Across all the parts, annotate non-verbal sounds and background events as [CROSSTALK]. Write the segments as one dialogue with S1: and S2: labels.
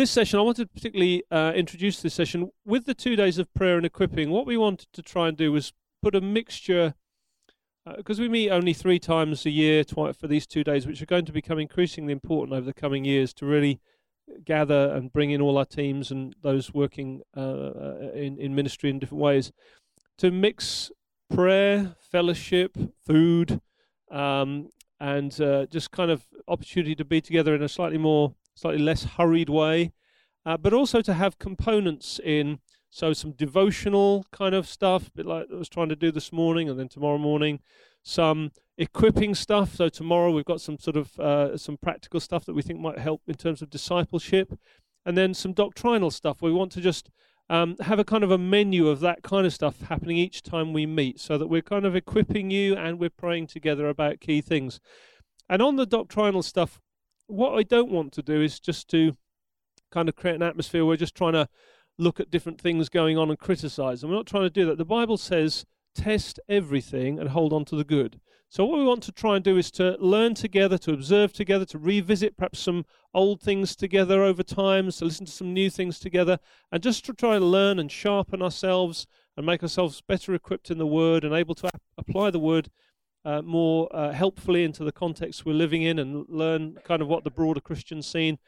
S1: this session, I wanted to particularly uh, introduce this session with the two days of prayer and equipping. What we wanted to try and do was put a mixture, because uh, we meet only three times a year for these two days, which are going to become increasingly important over the coming years to really gather and bring in all our teams and those working uh, uh, in, in ministry in different ways to mix prayer, fellowship, food, um, and uh, just kind of opportunity to be together in a slightly more, slightly less hurried way, uh, but also to have components in. So some devotional kind of stuff, a bit like I was trying to do this morning, and then tomorrow morning, some equipping stuff. So tomorrow we've got some sort of uh, some practical stuff that we think might help in terms of discipleship, and then some doctrinal stuff. We want to just um, have a kind of a menu of that kind of stuff happening each time we meet, so that we're kind of equipping you and we're praying together about key things. And on the doctrinal stuff, what I don't want to do is just to kind of create an atmosphere where we're just trying to look at different things going on and criticize. And we're not trying to do that. The Bible says test everything and hold on to the good. So, what we want to try and do is to learn together, to observe together, to revisit perhaps some old things together over time, to listen to some new things together, and just to try and learn and sharpen ourselves and make ourselves better equipped in the Word and able to ap- apply the Word uh, more uh, helpfully into the context we're living in and learn kind of what the broader Christian scene,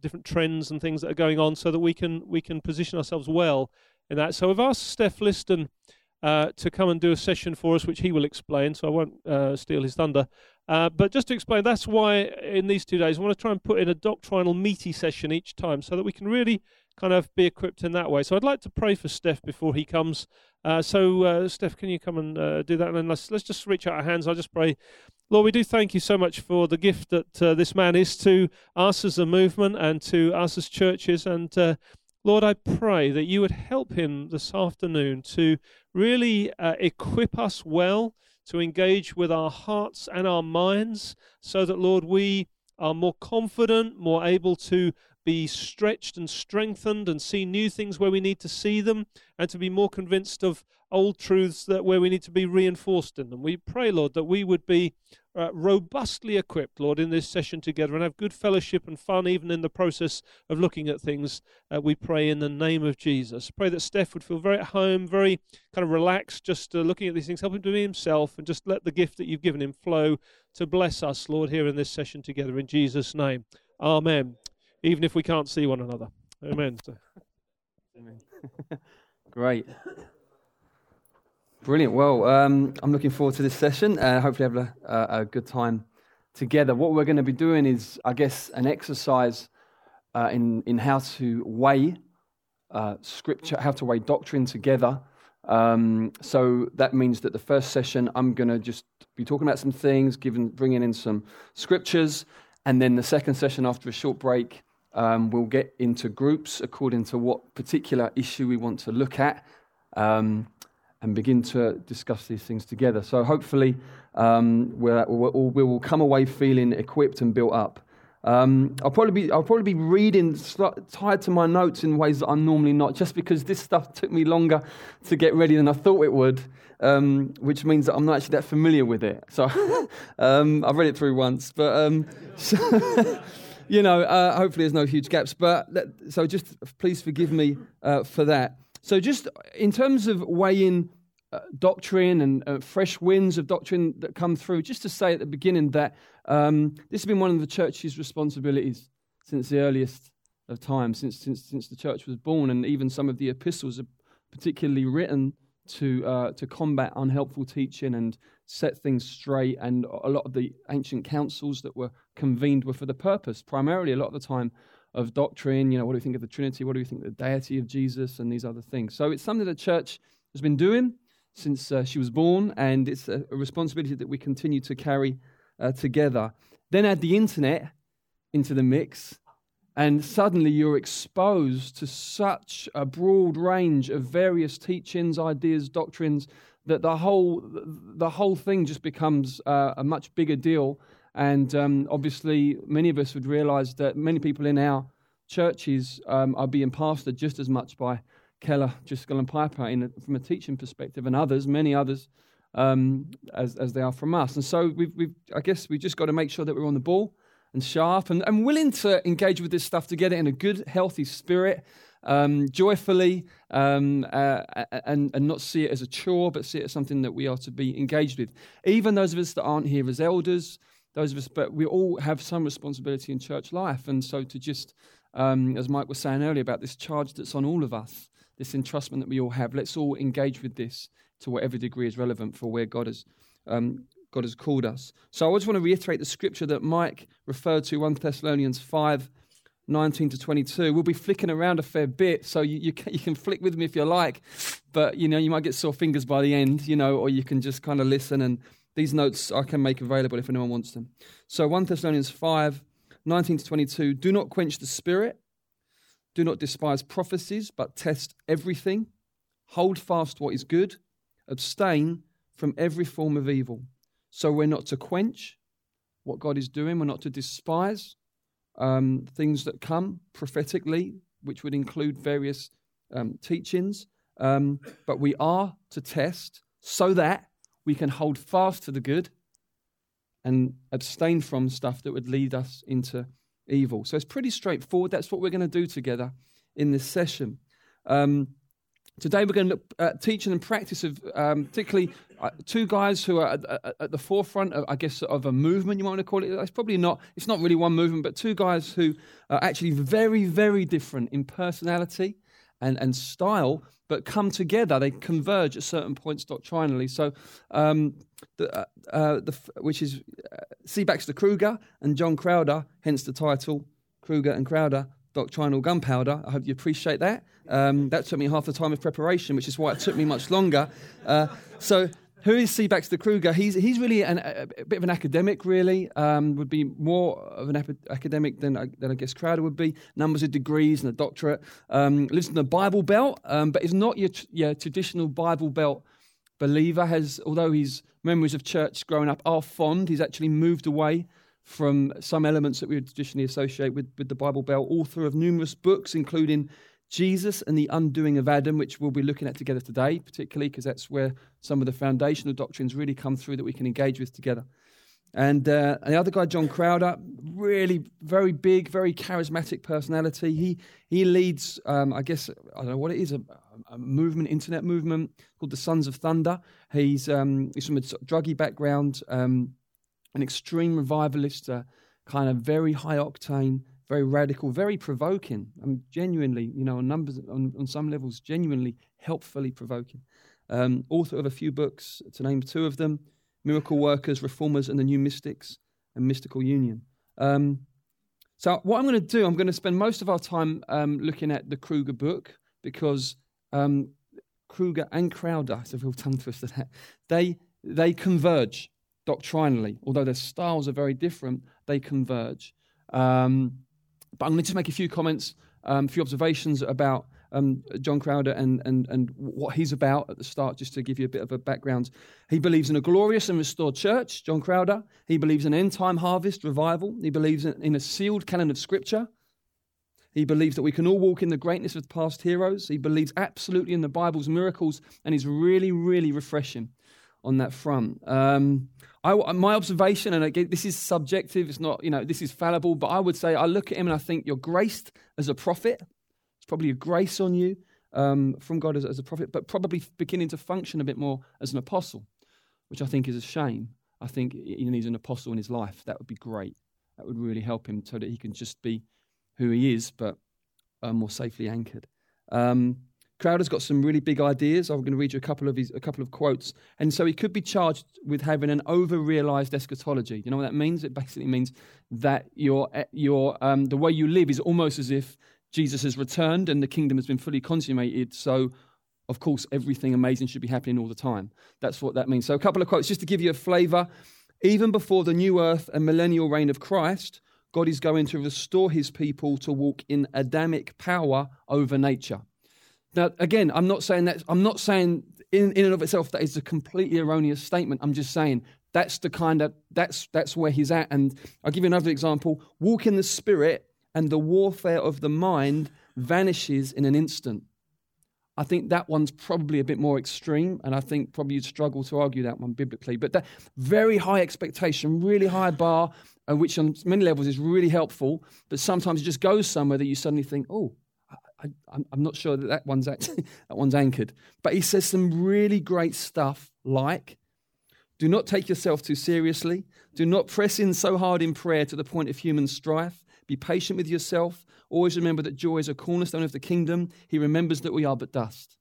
S1: different trends and things that are going on, so that we can we can position ourselves well in that. So, I've asked Steph Liston uh, to come and do a session for us, which he will explain, so I won't uh, steal his thunder. Uh, but just to explain, that's why in these two days I want to try and put in a doctrinal meaty session each time so that we can really kind of be equipped in that way. So I'd like to pray for Steph before he comes. Uh, so, uh, Steph, can you come and uh, do that? And then let's, let's just reach out our hands. I'll just pray. Lord, we do thank you so much for the gift that this man is to us as a movement and to us as churches. And Lord, I pray that you would help him this afternoon to really uh, equip us well to engage with our hearts and our minds so that, Lord, we are more confident, more able to be stretched and strengthened and see new things where we need to see them and to be more convinced of old truths that where we need to be reinforced in them. We pray, Lord, that we would be uh, robustly equipped, Lord, in this session together and have good fellowship and fun even in the process of looking at things. Uh, we pray in the name of Jesus. Pray that Steph would feel very at home, very kind of relaxed, just uh, looking at these things, help him to be himself and just let the gift that you've given him flow to bless us, Lord, here in this session together in Jesus' name. Amen. Even if we can't see one another. Amen. [LAUGHS]
S2: Great. Brilliant. Well, um, I'm looking forward to this session. Uh, hopefully, have a, a, a, good time together. What we're going to be doing is, I guess, an exercise uh, in in how to weigh uh, scripture, how to weigh doctrine together. Um, so that means that the first session, I'm going to just be talking about some things, giving, bringing in some scriptures, and then the second session, after a short break, um, we'll get into groups according to what particular issue we want to look at. Um, and begin to discuss these things together. So hopefully, um, we'll, we'll, we will come away feeling equipped and built up. Um, I'll probably be I'll probably be reading tied to my notes in ways that I'm normally not, just because this stuff took me longer to get ready than I thought it would, um, which means that I'm not actually that familiar with it. So [LAUGHS] um, I've read it through once, but [LAUGHS] so, you know, uh, hopefully there's no huge gaps. But so just please forgive me uh, for that. So, just in terms of weighing uh, doctrine and uh, fresh winds of doctrine that come through, just to say at the beginning that um, this has been one of the church's responsibilities since the earliest of times, since, since, since the church was born, and even some of the epistles are particularly written to, uh, to combat unhelpful teaching and set things straight. And a lot of the ancient councils that were convened were for the purpose, primarily a lot of the time, of doctrine. You know, what do we think of the Trinity? What do we think of the deity of Jesus and these other things? So it's something the church has been doing since uh, she was born, and it's a, a, responsibility that we continue to carry uh, together. Then add the internet into the mix, and suddenly you're exposed to such a broad range of various teachings, ideas, doctrines that the whole the whole thing just becomes uh, a much bigger deal and um, obviously, many of us would realize that many people in our churches um, are being pastored just as much by Keller, Driscoll, and Piper in from a teaching perspective, and others, many others, um, as, as they are from us. And so, we've, we've, I guess we've just got to make sure that we're on the ball and sharp and, and willing to engage with this stuff together in a good, healthy spirit, um, joyfully, um, uh, and, and not see it as a chore, but see it as something that we are to be engaged with. Even those of us that aren't here as elders, those of us, but we all have some responsibility in church life. And so to just, um, as Mike was saying earlier about this charge that's on all of us, this entrustment that we all have, let's all engage with this to whatever degree is relevant for where God has um, God has called us. So I just want to reiterate the scripture that Mike referred to, 1 Thessalonians 5, 19 to 22. We'll be flicking around a fair bit, so you, you, can, you can flick with me if you like, but you know you might get sore fingers by the end, you know, or you can just kind of listen. And these notes I can make available if anyone wants them. So 1 Thessalonians 5, 19 to 22. Do not quench the spirit. Do not despise prophecies, but test everything. Hold fast what is good. Abstain from every form of evil. So we're not to quench what God is doing, we're not to despise um, things that come prophetically, which would include various um, teachings, um, but we are to test so that we can hold fast to the good and abstain from stuff that would lead us into evil. So it's pretty straightforward. That's what we're going to do together in this session. Um, Today we're going to look at teaching and practice of um, particularly uh, two guys who are at, at, the forefront, of, I guess, of a movement. You might want to call it. It's probably not. It's not really one movement, but two guys who are actually very, very different in personality and, and style, but come together. They converge at certain points doctrinally. So, um, the, uh, uh, the, which is uh, C. Baxter Kruger and John Crowder, hence the title Kruger and Crowder doctrinal gunpowder. I hope you appreciate that. Um, that took me half the time of preparation, which is why it took me much longer. Uh, so, who is C. Baxter Kruger? He's, he's really an, a, a, bit of an academic, really. Um, would be more of an academic than, than I guess Crowder would be. Numbers of degrees and a doctorate. Um, lives in the Bible Belt, um, but is not your, your traditional Bible Belt believer. Has Although his memories of church growing up are fond, he's actually moved away from some elements that we would traditionally associate with, with the Bible Belt, author of numerous books, including Jesus and the Undoing of Adam, which we'll be looking at together today, particularly because that's where some of the foundational doctrines really come through that we can engage with together. And, uh, and the other guy, John Crowder, really very big, very charismatic personality. He he leads, um, I guess, I don't know what it is, a, a, movement, internet movement called the Sons of Thunder. He's um, he's from a druggy background. Um, an extreme revivalist, uh, kind of very high octane, very radical, very provoking. I'm genuinely, you know, on numbers, on, on some levels, genuinely helpfully provoking. Um, author of a few books, to name two of them Miracle Workers, Reformers, and the New Mystics, and Mystical Union. Um, so, what I'm going to do, I'm going to spend most of our time um, looking at the Kruger book because um, Kruger and Crowder, it's a real tongue twister, that, they, they converge doctrinally. Although their styles are very different, they converge. Um, but I'm going to just make a few comments, um, a few observations about um, John Crowder and, and, and what he's about at the start, just to give you a bit of a background. He believes in a glorious and restored church, John Crowder. He believes in end time harvest, revival. He believes in, in a sealed canon of scripture. He believes that we can all walk in the greatness of past heroes. He believes absolutely in the Bible's miracles, and he's really, really refreshing on that front. Um, I, my observation, and again, this is subjective, it's not, you know, this is fallible, but I would say I look at him and I think you're graced as a prophet. It's probably a grace on you um, from God as, as, a prophet, but probably beginning to function a bit more as an apostle, which I think is a shame. I think he needs an apostle in his life. That would be great. That would really help him so that he can just be who he is, but uh, more safely anchored. Um, Crowder's got some really big ideas. I'm going to read you a couple of his, a couple of quotes. And so he could be charged with having an over-realized eschatology. You know what that means? It basically means that your, your, um, the way you live is almost as if Jesus has returned and the kingdom has been fully consummated. So, of course, everything amazing should be happening all the time. That's what that means. So, a couple of quotes just to give you a flavor. Even before the new earth and millennial reign of Christ, God is going to restore his people to walk in Adamic power over nature. Now, again, I'm not saying that, I'm not saying in, in and of itself that is a completely erroneous statement. I'm just saying that's the kind of, that's, that's where he's at. And I'll give you another example. Walk in the spirit and the warfare of the mind vanishes in an instant. I think that one's probably a bit more extreme, and I think probably you'd struggle to argue that one biblically. But that very high expectation, really high bar, uh, which on many levels is really helpful. But sometimes it just goes somewhere that you suddenly think, oh, I, am not sure that that one's actually, [LAUGHS] that one's anchored. But he says some really great stuff like, do not take yourself too seriously. Do not press in so hard in prayer to the point of human strife. Be patient with yourself. Always remember that joy is a cornerstone of the kingdom. He remembers that we are but dust.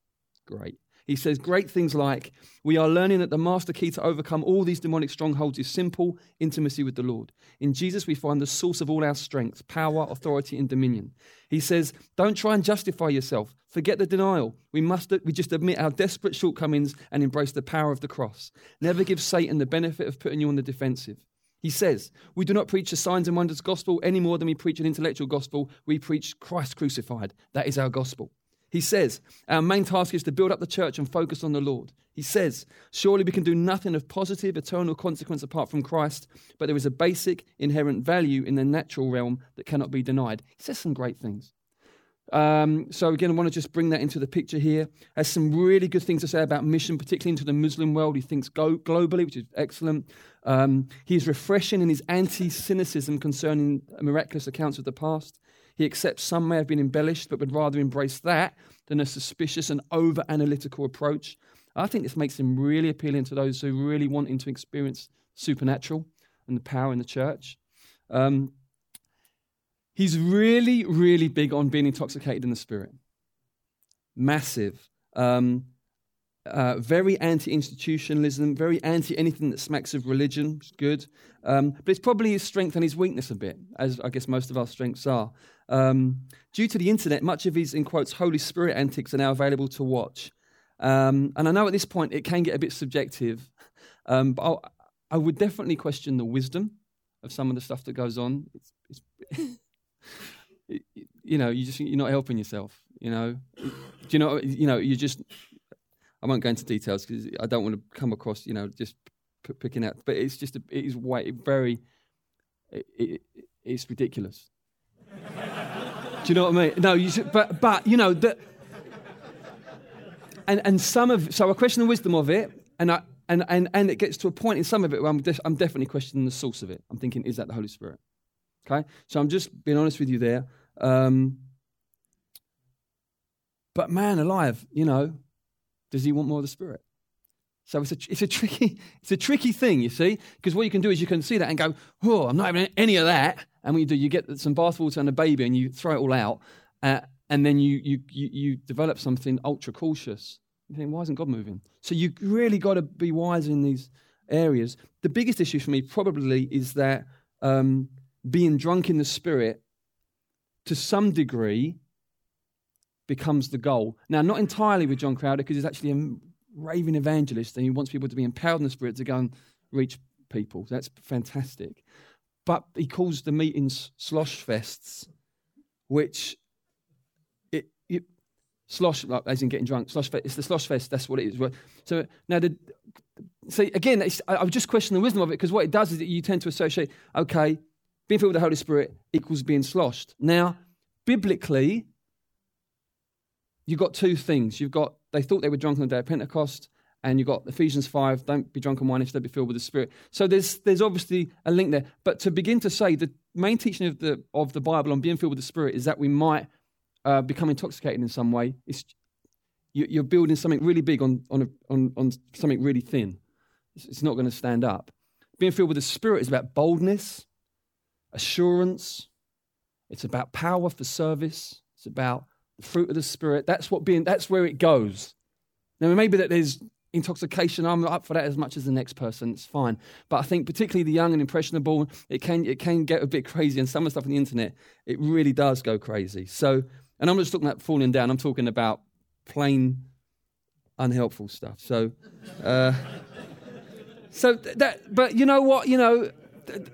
S2: Great. He says great things like, We are learning that the master key to overcome all these demonic strongholds is simple intimacy with the Lord. In Jesus, we find the source of all our strength, power, authority, and dominion. He says, Don't try and justify yourself. Forget the denial. We must we just admit our desperate shortcomings and embrace the power of the cross. Never give Satan the benefit of putting you on the defensive. He says, We do not preach a signs and wonders gospel any more than we preach an intellectual gospel. We preach Christ crucified. That is our gospel. He says, Our main task is to build up the church and focus on the Lord. He says, Surely we can do nothing of positive, eternal consequence apart from Christ, but there is a basic, inherent value in the natural realm that cannot be denied. He says some great things. Um, so, again, I want to just bring that into the picture here. Has some really good things to say about mission, particularly into the Muslim world. He thinks go- globally, which is excellent. Um, he is refreshing in his anti cynicism concerning miraculous accounts of the past. He accepts some may have been embellished, but would rather embrace that than a suspicious and over analytical approach. I think this makes him really appealing to those who really wanting to experience supernatural and the power in the church. Um, he's really, really big on being intoxicated in the spirit. Massive. Um, uh, very anti institutionalism, very anti anything that smacks of religion. It's good. Um, but it's probably his strength and his weakness a bit, as I guess most of our strengths are. Um, due to the internet, much of his, in quotes, Holy Spirit antics are now available to watch. Um, and I know at this point it can get a bit subjective, um, but I'll, I would definitely question the wisdom of some of the stuff that goes on. It's, it's [LAUGHS] you know, you just you're not helping yourself. You know, do you know? You know, you just. I won't go into details because I don't want to come across, you know, just p- picking out. But it's just a, it is way very. It, it, it's ridiculous. Do you know what I mean? No, you should, but but you know that, and and some of so I question the wisdom of it, and I and and and it gets to a point in some of it where I'm de- I'm definitely questioning the source of it. I'm thinking, is that the Holy Spirit? Okay, so I'm just being honest with you there. Um, but man alive, you know, does he want more of the Spirit? So it's a, it's a tricky [LAUGHS] it's a tricky thing, you see, because what you can do is you can see that and go, oh, I'm not having any of that. And what you do, you get some bathwater and a baby and you throw it all out, uh, and then you, you, you, you develop something ultra cautious. You think, why isn't God moving? So you really got to be wise in these areas. The biggest issue for me probably is that um, being drunk in the spirit, to some degree, becomes the goal. Now, not entirely with John Crowder, because he's actually a raving evangelist and he wants people to be empowered in the spirit to go and reach people. That's fantastic but he calls the meetings slosh fests, which it, it slosh like, as in getting drunk. Slosh fest. It's the slosh fest. That's what it is. So now the so again, I, I just question the wisdom of it because what it does is that you tend to associate okay, being filled with the Holy Spirit equals being sloshed. Now, biblically, you've got two things. You've got they thought they were drunk on the day of Pentecost and you've got Ephesians 5, don't be drunk on wine, instead be filled with the Spirit. So there's, there's obviously a link there. But to begin to say, the main teaching of the, of the Bible on being filled with the Spirit is that we might uh, become intoxicated in some way. It's, you, are building something really big on, on, a, on, on something really thin. It's, it's not going to stand up. Being filled with the Spirit is about boldness, assurance, it's about power for service, it's about the fruit of the Spirit. That's, what being, that's where it goes. Now, maybe that there's intoxication, I'm up for that as much as the next person. It's fine. But I think particularly the young and impressionable, it can it can get a bit crazy. And some of the stuff on the internet, it really does go crazy. So, and I'm not just talking about falling down. I'm talking about plain unhelpful stuff. So, uh, so that. But you know what? You know, the,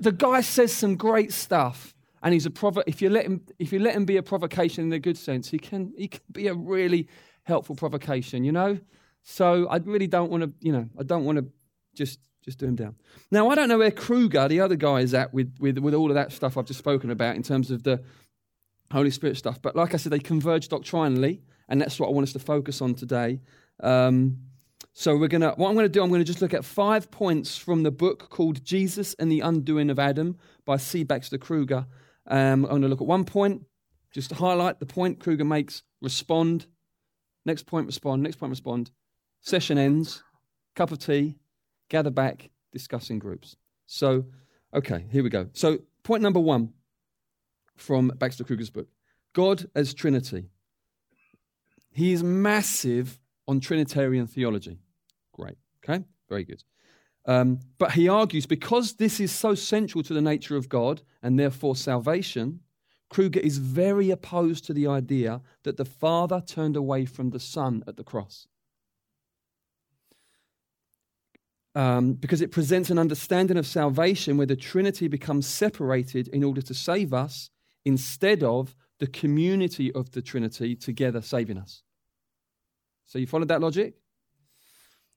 S2: the guy says some great stuff. And he's a provo- if you let him if you let him be a provocation in a good sense, he can he can be a really helpful provocation, you know? So I really don't want to, you know, I don't want to just just do him down. Now I don't know where Kruger, the other guy, is at with with with all of that stuff I've just spoken about in terms of the Holy Spirit stuff. But like I said, they converge doctrinally, and that's what I want us to focus on today. Um, so we're gonna. What I'm to do, I'm to just look at five points from the book called "Jesus and the Undoing of Adam" by C. Baxter Kruger. Um, I'm to look at one point, just to highlight the point Kruger makes. Respond. Next point, respond. Next point, respond. Session ends. Cup of tea. Gather back. Discussing groups. So, okay, here we go. So, point number one from Baxter Kruger's book God as Trinity. He is massive on Trinitarian theology. Great. Okay? Very good. Um, but he argues because this is so central to the nature of God and therefore salvation, Kruger is very opposed to the idea that the Father turned away from the Son at the cross. Um, because it presents an understanding of salvation where the Trinity becomes separated in order to save us instead of the community of the Trinity together saving us. So you followed that logic?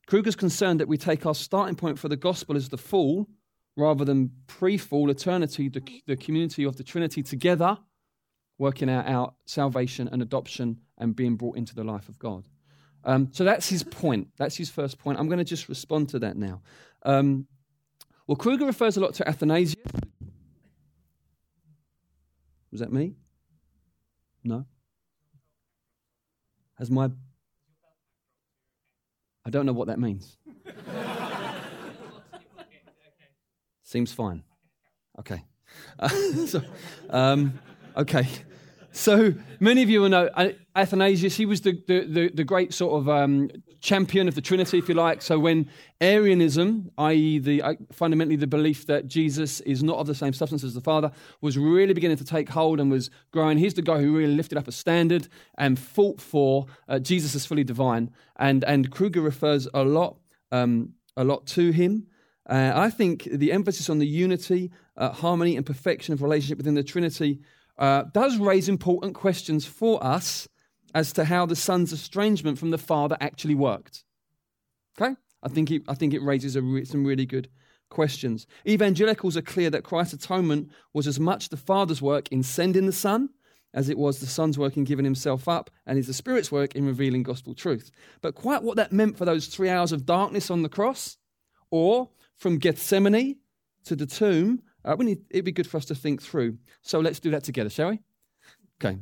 S2: Kruger's concerned that we take our starting point for the gospel as the fall rather than pre fall eternity, the, the community of the Trinity together, working out our salvation and adoption and being brought into the life of God. Um, so that's his point. That's his first point. I'm going to just respond to that now. Um, well, Kruger refers a lot to Athanasius. Was that me? No? Has my I don't know what that means. [LAUGHS] Seems fine. Okay. Uh, [LAUGHS] so, um, okay. So many of you will know Athanasius. He was the, the, the, the great sort of um, champion of the Trinity, if you like. So when Arianism, i.e., the uh, fundamentally the belief that Jesus is not of the same substance as the Father, was really beginning to take hold and was growing, he's the guy who really lifted up a standard and fought for uh, Jesus as fully divine. And and Kruger refers a lot um, a lot to him. Uh, I think the emphasis on the unity, uh, harmony, and perfection of relationship within the Trinity uh, does raise important questions for us as to how the Son's estrangement from the Father actually worked. Okay? I think it, I think it raises re- some really good questions. Evangelicals are clear that Christ's atonement was as much the Father's work in sending the Son as it was the Son's work in giving himself up and is the Spirit's work in revealing gospel truth. But quite what that meant for those three hours of darkness on the cross, or from Gethsemane to the tomb, uh, we need, it'd be good for us to think through. So let's do that together, shall we? Okay.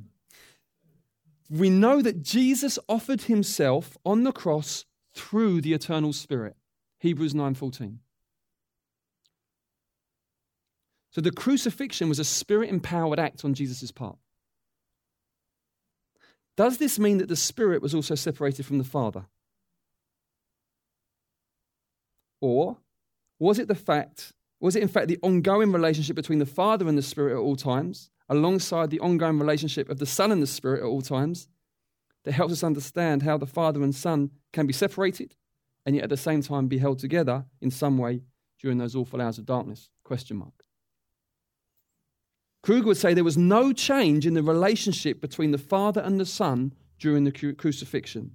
S2: We know that Jesus offered himself on the cross through the eternal Spirit. Hebrews 9:14. So the crucifixion was a spirit empowered act on Jesus' part. Does this mean that the Spirit was also separated from the Father? Or was it the fact was it, in fact, the ongoing relationship between the Father and the Spirit at all times, alongside the ongoing relationship of the Son and the Spirit at all times, that helps us understand how the Father and Son can be separated and yet at the same time be held together in some way during those awful hours of darkness? Question mark. Kruger would say there was no change in the relationship between the Father and the Son during the crucifixion.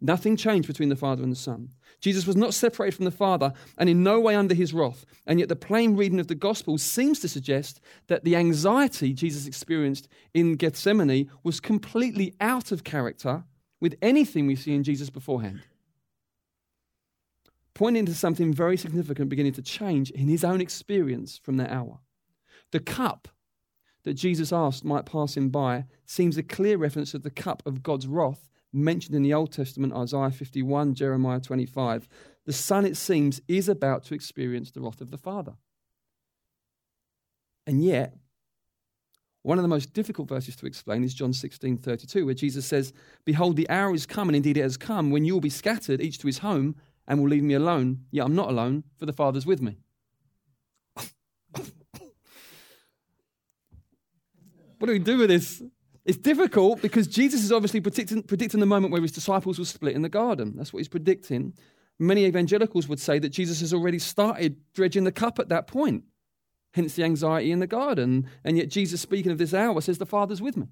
S2: Nothing changed between the Father and the Son. Jesus was not separated from the Father and in no way under his wrath. And yet, the plain reading of the Gospel seems to suggest that the anxiety Jesus experienced in Gethsemane was completely out of character with anything we see in Jesus beforehand. Pointing to something very significant beginning to change in his own experience from that hour. The cup that Jesus asked might pass him by seems a clear reference to the cup of God's wrath mentioned in the Old Testament, Isaiah 51, Jeremiah 25, the Son, it seems, is about to experience the wrath of the Father. And yet, one of the most difficult verses to explain is John 16, 32, where Jesus says, Behold, the hour is come, and indeed it has come, when you will be scattered, each to his home, and will leave me alone. Yet I'm not alone, for the Father's with me. [LAUGHS] what do we do with this? It's difficult because Jesus is obviously predicting, predicting the moment where his disciples will split in the garden. That's what he's predicting. Many evangelicals would say that Jesus has already started dredging the cup at that point, hence the anxiety in the garden. And yet, Jesus, speaking of this hour, says, The Father's with me.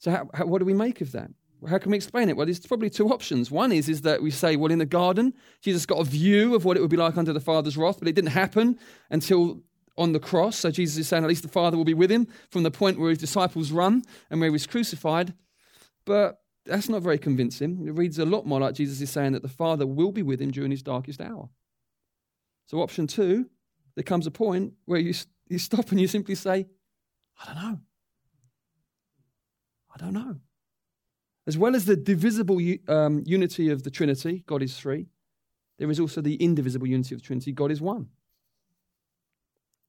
S2: So, how, how, what do we make of that? How can we explain it? Well, there's probably two options. One is, is that we say, well, in the garden, Jesus got a view of what it would be like under the Father's wrath, but it didn't happen until on the cross. So Jesus is saying at least the Father will be with him from the point where his disciples run and where he was crucified. But that's not very convincing. It reads a lot more like Jesus is saying that the Father will be with him during his darkest hour. So, option two, there comes a point where you, [LAUGHS] you stop and you simply say, I don't know. I don't know. As well as the divisible um, unity of the Trinity, God is three, there is also the indivisible unity of the Trinity, God is one.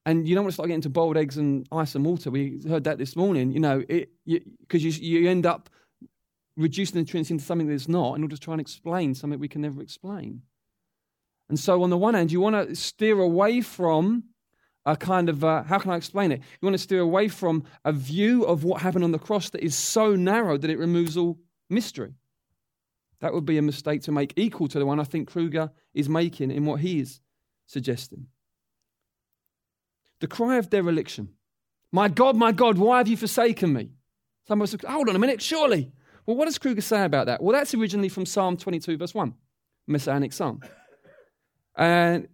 S2: And you don't want to start getting to boiled eggs and ice and water. We heard that this morning, you know, because you, you, you end up reducing the Trinity into something that's not in order to try and explain something we can never explain. And so, on the one hand, you want to steer away from a kind of, uh, how can I explain it? You want to steer away from a view of what happened on the cross that is so narrow that it removes all mystery. That would be a mistake to make equal to the one I think Kruger is making in what he is suggesting. The cry of dereliction. My God, my God, why have you forsaken me? Someone said, hold on a minute, surely. Well, what does Kruger say about that? Well, that's originally from Psalm 22, verse 1, Messianic Psalm. And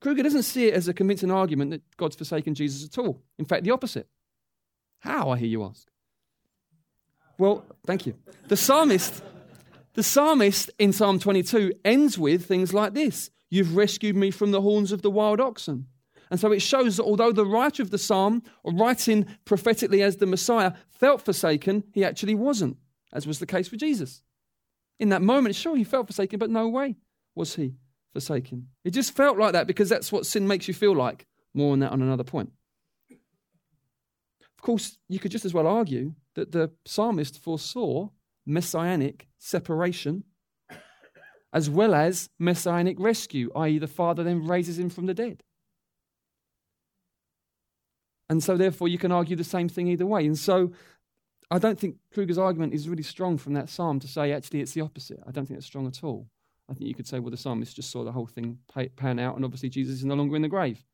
S2: Kruger doesn't see it as a convincing argument that God's forsaken Jesus at all. In fact, the opposite. How, I hear you ask? Well, thank you. The psalmist, the psalmist in Psalm 22 ends with things like this You've rescued me from the horns of the wild oxen. And so it shows that although the writer of the psalm, writing prophetically as the Messiah, felt forsaken, he actually wasn't, as was the case for Jesus. In that moment, sure, he felt forsaken, but no way was he forsaken. It just felt like that because that's what sin makes you feel like. More on that on another point. Of course, you could just as well argue that the psalmist foresaw messianic separation as well as messianic rescue, i.e., the Father then raises him from the dead. And so, therefore, you can argue the same thing either way. And so, I don't think Kruger's argument is really strong from that psalm to say actually it's the opposite. I don't think it's strong at all. I think you could say, well, the psalmist just saw the whole thing pan out, and obviously Jesus is no longer in the grave.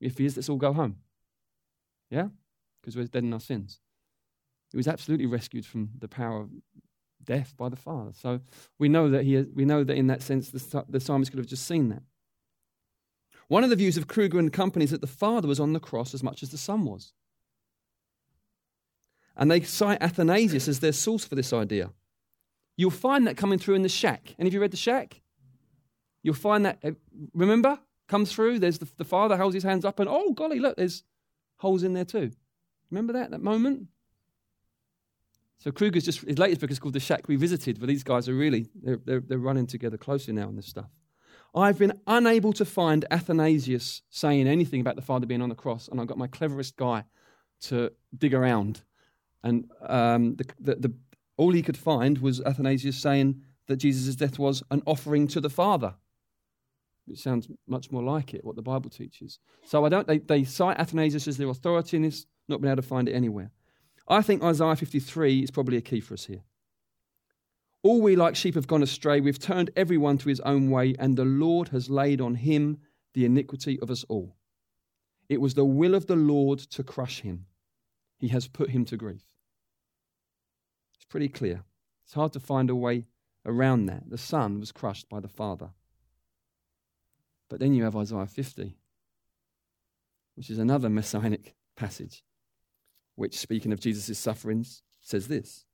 S2: If he is, let's all go home. Yeah? Because we're dead in our sins. He was absolutely rescued from the power of death by the Father. So we know that he, we know that in that sense, the, the psalmist could have just seen that. One of the views of Kruger and company is that the Father was on the cross as much as the Son was. And they cite Athanasius as their source for this idea. You'll find that coming through in the shack. Any of you read the shack? You'll find that, uh, remember, comes through. There's the, the father holds his hands up, and oh, golly, look, there's holes in there too. Remember that, that moment? So Kruger's just, his latest book is called The Shack Revisited, but these guys are really, they're, they're, they're running together closely now on this stuff. I've been unable to find Athanasius saying anything about the Father being on the cross, and I've got my cleverest guy to dig around. And um, the, the, the, all he could find was Athanasius saying that Jesus' death was an offering to the Father. It sounds much more like it, what the Bible teaches. So I don't, they, they cite Athanasius as their authority in this, not been able to find it anywhere. I think Isaiah 53 is probably a key for us here. All we like sheep have gone astray. We've turned everyone to his own way, and the Lord has laid on him the iniquity of us all. It was the will of the Lord to crush him. He has put him to grief. It's pretty clear. It's hard to find a way around that. The Son was crushed by the Father. But then you have Isaiah 50, which is another messianic passage, which, speaking of Jesus' sufferings, says this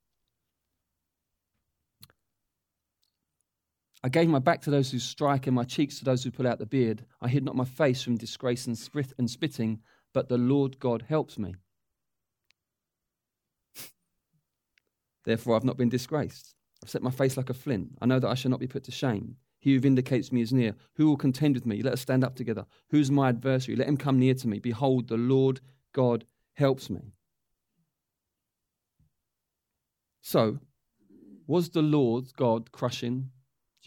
S2: I gave my back to those who strike and my cheeks to those who pull out the beard. I hid not my face from disgrace and, spit and spitting, but the Lord God helps me. Therefore, I've not been disgraced. I've set my face like a flint. I know that I shall not be put to shame. He who vindicates me is near. Who will contend with me? Let us stand up together. Who's my adversary? Let him come near to me. Behold, the Lord God helps me. So, was the Lord God crushing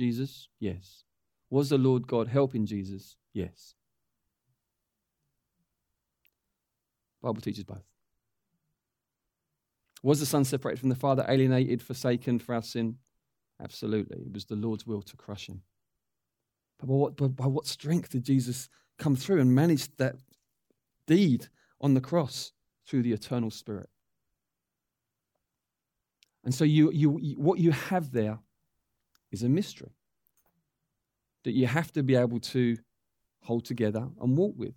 S2: Jesus? Yes. Was the Lord God helping Jesus? Yes. Bible teaches both. Was the Son separated from the Father, alienated, forsaken for our sin? Absolutely. It was the Lord's will to crush him. But by what, by what strength did Jesus come through and manage that deed on the cross? Through the eternal Spirit. And so, you, you, what you have there is a mystery that you have to be able to hold together and walk with.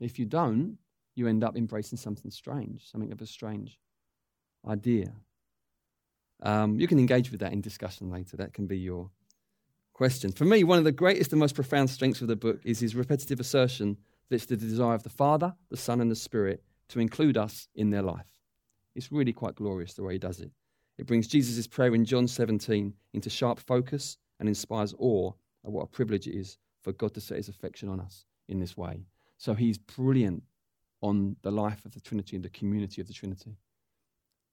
S2: If you don't, you end up embracing something strange, something of a strange idea. Um, you can engage with that in discussion later. That can be your question. For me, one of the greatest and most profound strengths of the book is his repetitive assertion that it's the desire of the Father, the Son, and the Spirit to include us in their life. It's really quite glorious the way he does it. It brings Jesus' prayer in John 17 into sharp focus and inspires awe at what a privilege it is for God to set his affection on us in this way. So he's brilliant on the life of the Trinity and the community of the Trinity.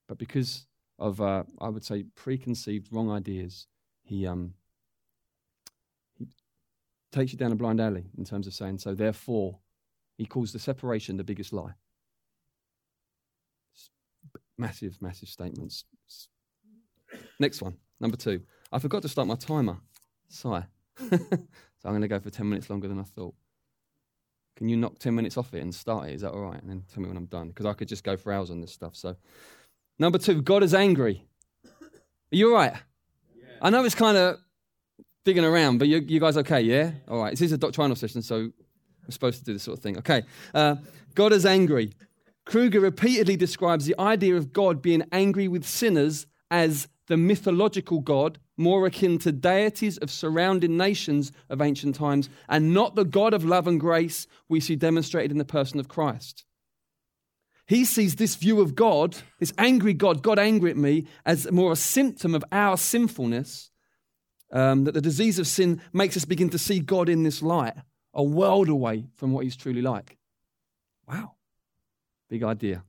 S2: But because of, uh, I would say, preconceived wrong ideas, he, um, he takes you down a blind alley in terms of saying, so therefore, he calls the separation the biggest lie. Massive, massive statements. Next one, number two. I forgot to start my timer. Sigh. [LAUGHS] so I'm going to go for 10 minutes longer than I thought. Can you knock 10 minutes off it and start it? Is that all right? And then tell me when I'm done. Because I could just go for hours on this stuff. So, number two, God is angry. Are you all right? Yeah. I know it's kind of digging around, but you, you guys okay? Yeah? All right. This is a doctrinal session, so we're supposed to do this sort of thing. Okay. Uh, God is angry. Kruger repeatedly describes the idea of God being angry with sinners as the mythological God, more akin to deities of surrounding nations of ancient times, and not the God of love and grace we see demonstrated in the person of Christ. He sees this view of God, this angry God, God angry at me, as more a symptom of our sinfulness. Um, that the disease of sin makes us begin to see God in this light, a world away from what He's truly like. Wow. Big idea.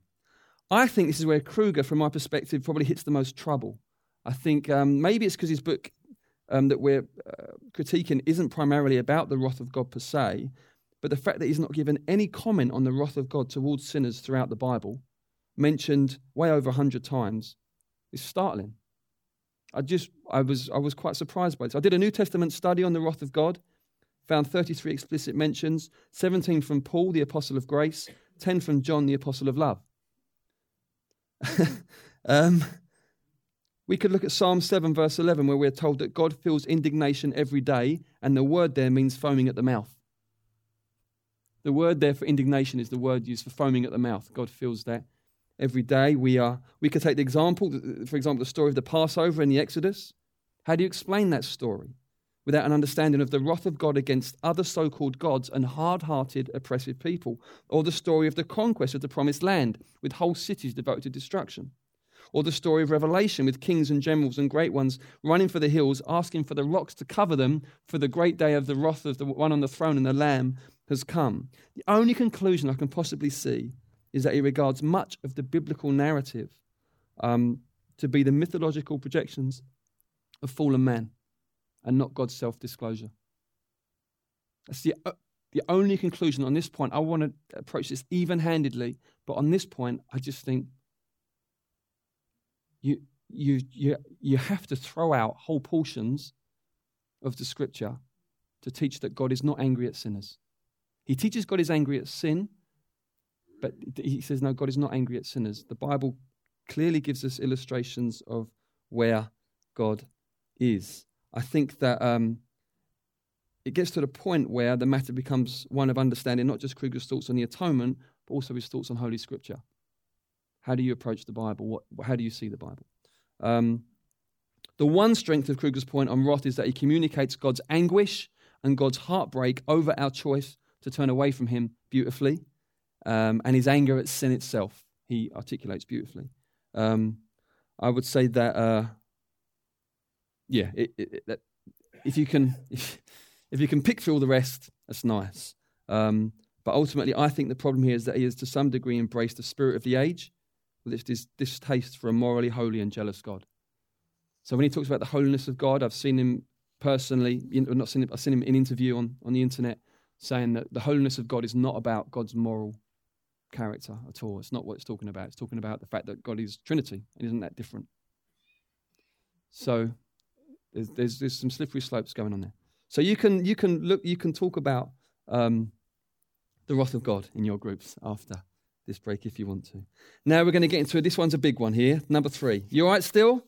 S2: I think this is where Kruger, from my perspective, probably hits the most trouble. I think um, maybe it's because his book um, that we're uh, critiquing isn't primarily about the wrath of God per se, but the fact that he's not given any comment on the wrath of God towards sinners throughout the Bible, mentioned way over a hundred times, is startling. I just I was I was quite surprised by this. I did a New Testament study on the wrath of God, found 33 explicit mentions, 17 from Paul, the apostle of grace, 10 from John, the apostle of love. [LAUGHS] um, we could look at Psalm 7, verse 11, where we're told that God feels indignation every day, and the word there means foaming at the mouth. The word there for indignation is the word used for foaming at the mouth. God feels that every day. We, are, we could take the example, for example, the story of the Passover in the Exodus. How do you explain that story without an understanding of the wrath of God against other so called gods and hard hearted, oppressive people? Or the story of the conquest of the promised land with whole cities devoted to destruction? or the story of Revelation with kings and generals and great ones running for the hills, asking for the rocks to cover them, for the great day of the wrath of the one on the throne and the Lamb has come. The only conclusion I can possibly see is that he regards much of the biblical narrative um, to be the mythological projections of fallen man and not God's self disclosure. That's the, uh, the only conclusion on this point. I want to approach this even handedly, but on this point, I just think you, you, you, you have to throw out whole portions of the scripture to teach that God is not angry at sinners. He teaches God is angry at sin, but he says, no, God is not angry at sinners. The Bible clearly gives us illustrations of where God is. I think that um, it gets to the point where the matter becomes one of understanding not just Kruger's thoughts on the atonement, but also his thoughts on Holy Scripture. How do you approach the Bible? What, how do you see the Bible? Um, the one strength of Kruger's point on wrath is that he communicates God's anguish and God's heartbreak over our choice to turn away from Him beautifully, um, and his anger at sin itself. He articulates beautifully. Um, I would say that, uh, yeah, it, it, that if you can, if, [LAUGHS] if you can pick through all the rest, that's nice. Um, but ultimately, I think the problem here is that he has, to some degree, embraced the spirit of the age with this distaste for a morally holy and jealous God. So when he talks about the holiness of God, I've seen him personally, not seen him, I've seen him in interview on, on the internet saying that the holiness of God is not about God's moral character at all. It's not what it's talking about. It's talking about the fact that God is Trinity and isn't that different. So there's, there's, there's some slippery slopes going on there. So you can, you can, look, you can talk about um, the wrath of God in your groups after this break if you want to. Now we're going to get into it. This one's a big one here. Number three. You all right still?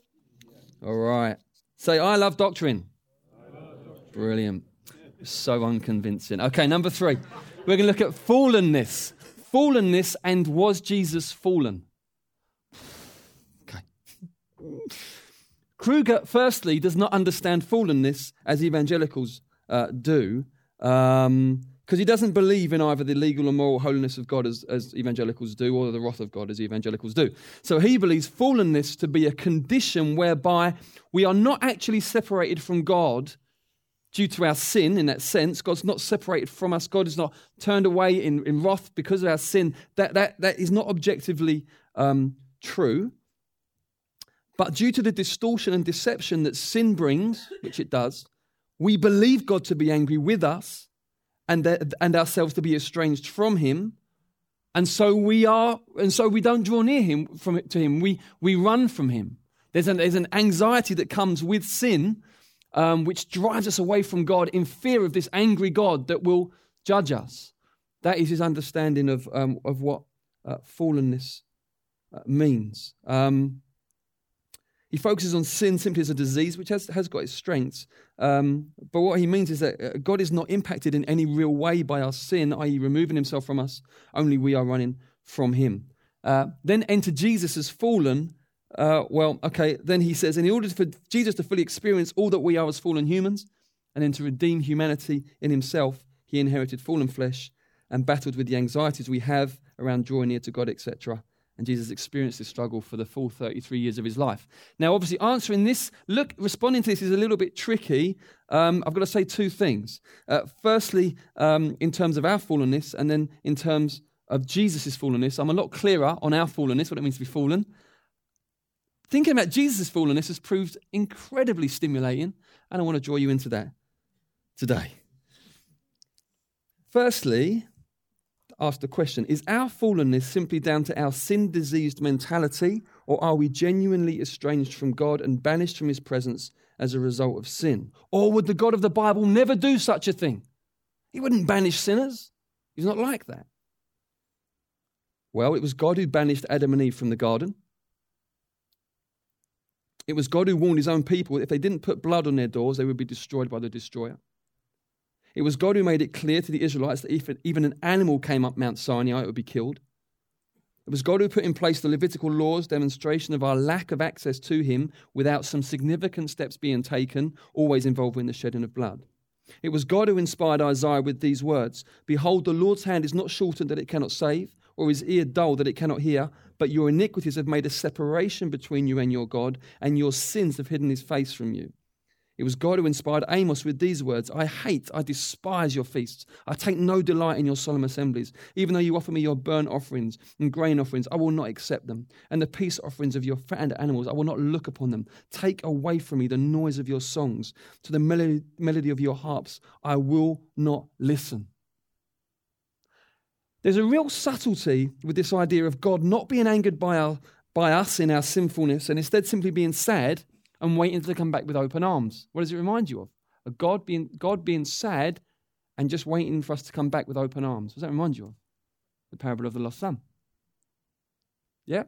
S2: All right. Say, I love doctrine. I love doctrine. Brilliant. So unconvincing. Okay, number three. We're going to look at fallenness. Fallenness and was Jesus fallen? [SIGHS] Okay. Kruger, firstly, does not understand fallenness as evangelicals uh, do, because um, he doesn't believe in either the legal or moral holiness of God as, as evangelicals do, or the wrath of God as evangelicals do. So he believes fallenness to be a condition whereby we are not actually separated from God due to our sin in that sense. God's not separated from us. God is not turned away in, in wrath because of our sin. That, that, that is not objectively um, true. But due to the distortion and deception that sin brings, which it does, we believe God to be angry with us and, that, and ourselves to be estranged from Him. And so we are, and so we don't draw near Him from to Him. We, we run from Him. There's an, there's an anxiety that comes with sin, um, which drives us away from God in fear of this angry God that will judge us. That is his understanding of, um, of what uh, fallenness uh, means. Um, he focuses on sin simply as a disease, which has, has got its strengths. Um, but what he means is that uh, God is not impacted in any real way by our sin, i.e., removing himself from us, only we are running from him. Uh, then enter Jesus as fallen. Uh, well, okay, then he says, in order for Jesus to fully experience all that we are as fallen humans, and then to redeem humanity in himself, he inherited fallen flesh and battled with the anxieties we have around drawing near to God, etc. And Jesus experienced this struggle for the full 33 years of his life. Now, obviously, answering this, look, responding to this is a little bit tricky. Um, I've got to say two things. Uh, firstly, um, in terms of our fallenness, and then in terms of Jesus' fallenness, I'm a lot clearer on our fallenness, what it means to be fallen. Thinking about Jesus' fallenness has proved incredibly stimulating, and I want to draw you into that today. Firstly, ask the question Is our fallenness simply down to our sin diseased mentality, or are we genuinely estranged from God and banished from his presence as a result of sin? Or would the God of the Bible never do such a thing? He wouldn't banish sinners. He's not like that. Well, it was God who banished Adam and Eve from the garden. It was God who warned his own people that if they didn't put blood on their doors, they would be destroyed by the destroyer. It was God who made it clear to the Israelites that if even an animal came up Mount Sinai, it would be killed. It was God who put in place the Levitical laws, demonstration of our lack of access to Him without some significant steps being taken, always involving the shedding of blood. It was God who inspired Isaiah with these words Behold, the Lord's hand is not shortened that it cannot save, or his ear dull that it cannot hear, but your iniquities have made a separation between you and your God, and your sins have hidden his face from you. It was God who inspired Amos with these words I hate, I despise your feasts. I take no delight in your solemn assemblies. Even though you offer me your burnt offerings and grain offerings, I will not accept them. And the peace offerings of your fattened animals, I will not look upon them. Take away from me the noise of your songs. To the melody, of your harps, I will not listen. There's a real subtlety with this idea of God not being angered by, our, by us in our sinfulness and instead simply being sad and waiting to come back with open arms. What does it remind you of? A God being, God being sad and just waiting for us to come back with open arms. What does that remind you of? The parable of the lost son. Yeah?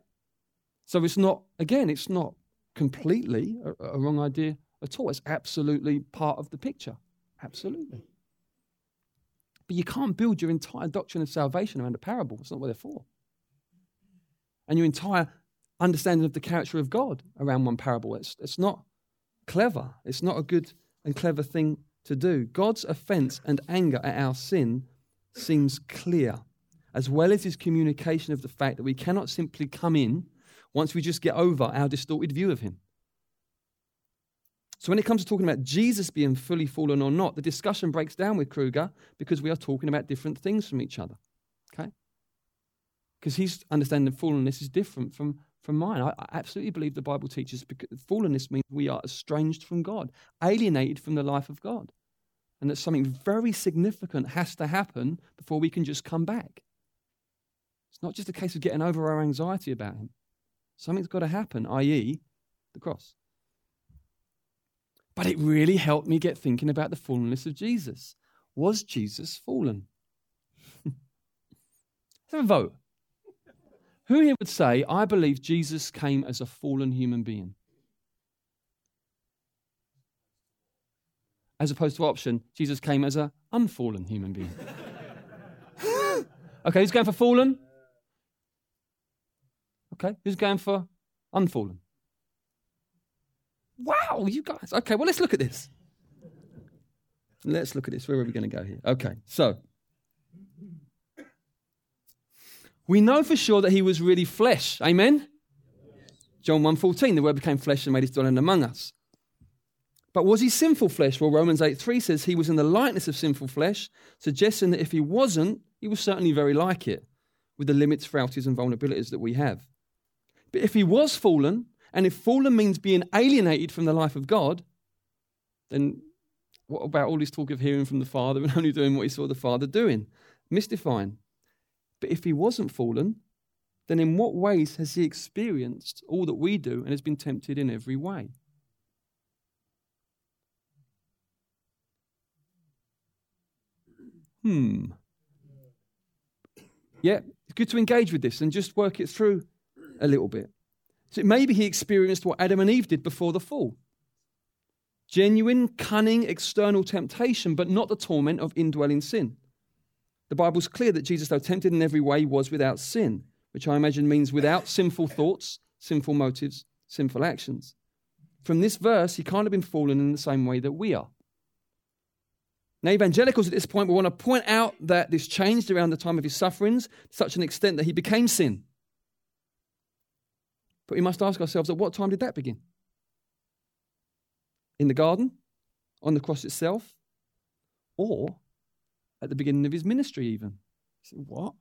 S2: So it's not, again, it's not completely a, a wrong idea at all. It's absolutely part of the picture. Absolutely. But you can't build your entire doctrine of salvation around a parable. It's not what they're for. And your entire understanding of the character of God around one parable. It's, it's not clever. It's not a good and clever thing to do. God's offense and anger at our sin seems clear, as well as his communication of the fact that we cannot simply come in once we just get over our distorted view of him. So, when it comes to talking about Jesus being fully fallen or not, the discussion breaks down with Kruger because we are talking about different things from each other. Okay? Because his understanding of fallenness is different from from mine. I, absolutely believe the Bible teaches fallenness means we are estranged from God, alienated from the life of God, and that something very significant has to happen before we can just come back. It's not just a case of getting over our anxiety about Him. Something's got to happen, i.e., the cross. But it really helped me get thinking about the fallenness of Jesus. Was Jesus fallen? [LAUGHS] Let's have a vote. Who here would say, I believe Jesus came as a fallen human being? As opposed to option, Jesus came as an unfallen human being. [LAUGHS] okay, who's going for fallen? Okay, who's going for unfallen? Wow, you guys. Okay, well, let's look at this. Let's look at this. Where are we going to go here? Okay, so we know for sure that he was really flesh. Amen? John 1.14, the word became flesh and made his dwelling among us. But was he sinful flesh? Well, Romans 8.3 says he was in the likeness of sinful flesh, suggesting that if he wasn't, he was certainly very like it, with the limits, frailties, and vulnerabilities that we have. But if he was fallen, and if fallen means being alienated from the life of God, then what about all this talk of hearing from the Father and [LAUGHS] only doing what he saw the Father doing? Mystifying. But if he wasn't fallen, then in what ways has he experienced all that we do and has been tempted in every way? Hmm. Yeah, it's good to engage with this and just work it through a little bit. So maybe he experienced what Adam and Eve did before the fall genuine, cunning, external temptation, but not the torment of indwelling sin. The Bible's clear that Jesus, though tempted in every way, was without sin, which I imagine means without sinful thoughts, sinful motives, sinful actions. From this verse, he can't have been fallen in the same way that we are. Now, evangelicals at this point will want to point out that this changed around the time of his sufferings to such an extent that he became sin. But we must ask ourselves at what time did that begin? In the garden? On the cross itself? Or at the beginning of his ministry, even? Said, what?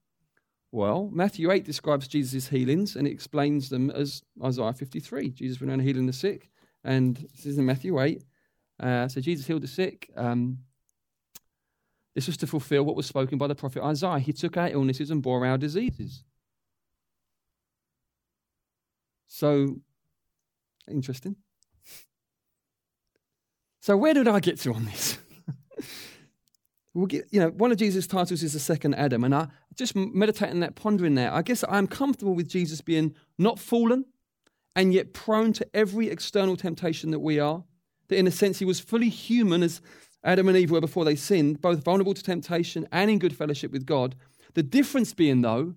S2: Well, Matthew 8 describes Jesus' healings and it explains them as Isaiah 53. Jesus went around healing the sick. And this is in Matthew 8. Uh, so Jesus healed the sick. Um, this was to fulfill what was spoken by the prophet Isaiah. He took our illnesses and bore our diseases. So, interesting. [LAUGHS] So, where did I get to on this? We'll get, you know, one of Jesus' titles is the second Adam, and I just meditating that, pondering that. I guess I'm comfortable with Jesus being not fallen and yet prone to every external temptation that we are. That in a sense, he was fully human as Adam and Eve were before they sinned, both vulnerable to temptation and in good fellowship with God. The difference being, though,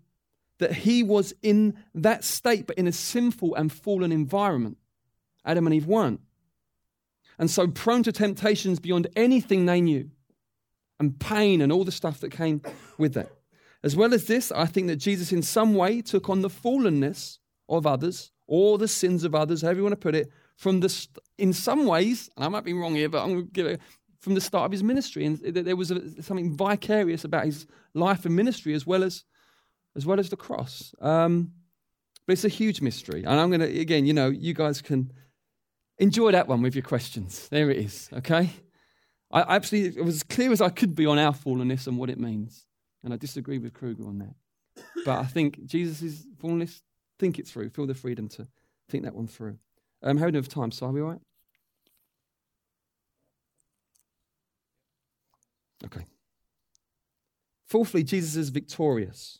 S2: that he was in that state, but in a sinful and fallen environment. Adam and Eve weren't. And so prone to temptations beyond anything they knew, and pain and all the stuff that came with that. As well as this, I think that Jesus in some way took on the fallenness of others, or the sins of others, however you want to put it, from the st- in some ways, and I might be wrong here, but I'm going to give it from the start of his ministry, and there was a, something vicarious about his life and ministry as well as as well as the cross. Um, but it's a huge mystery. And I'm going to, again, you know, you guys can enjoy that one with your questions. There it is, okay? I it was as clear as I could be on our fallenness and what it means. And I disagree with Kruger on that. But I think Jesus' fallenness, think it through. Feel the freedom to think that one through. Um, how do we have time? So are we all right? Okay. Fourthly, Jesus is victorious.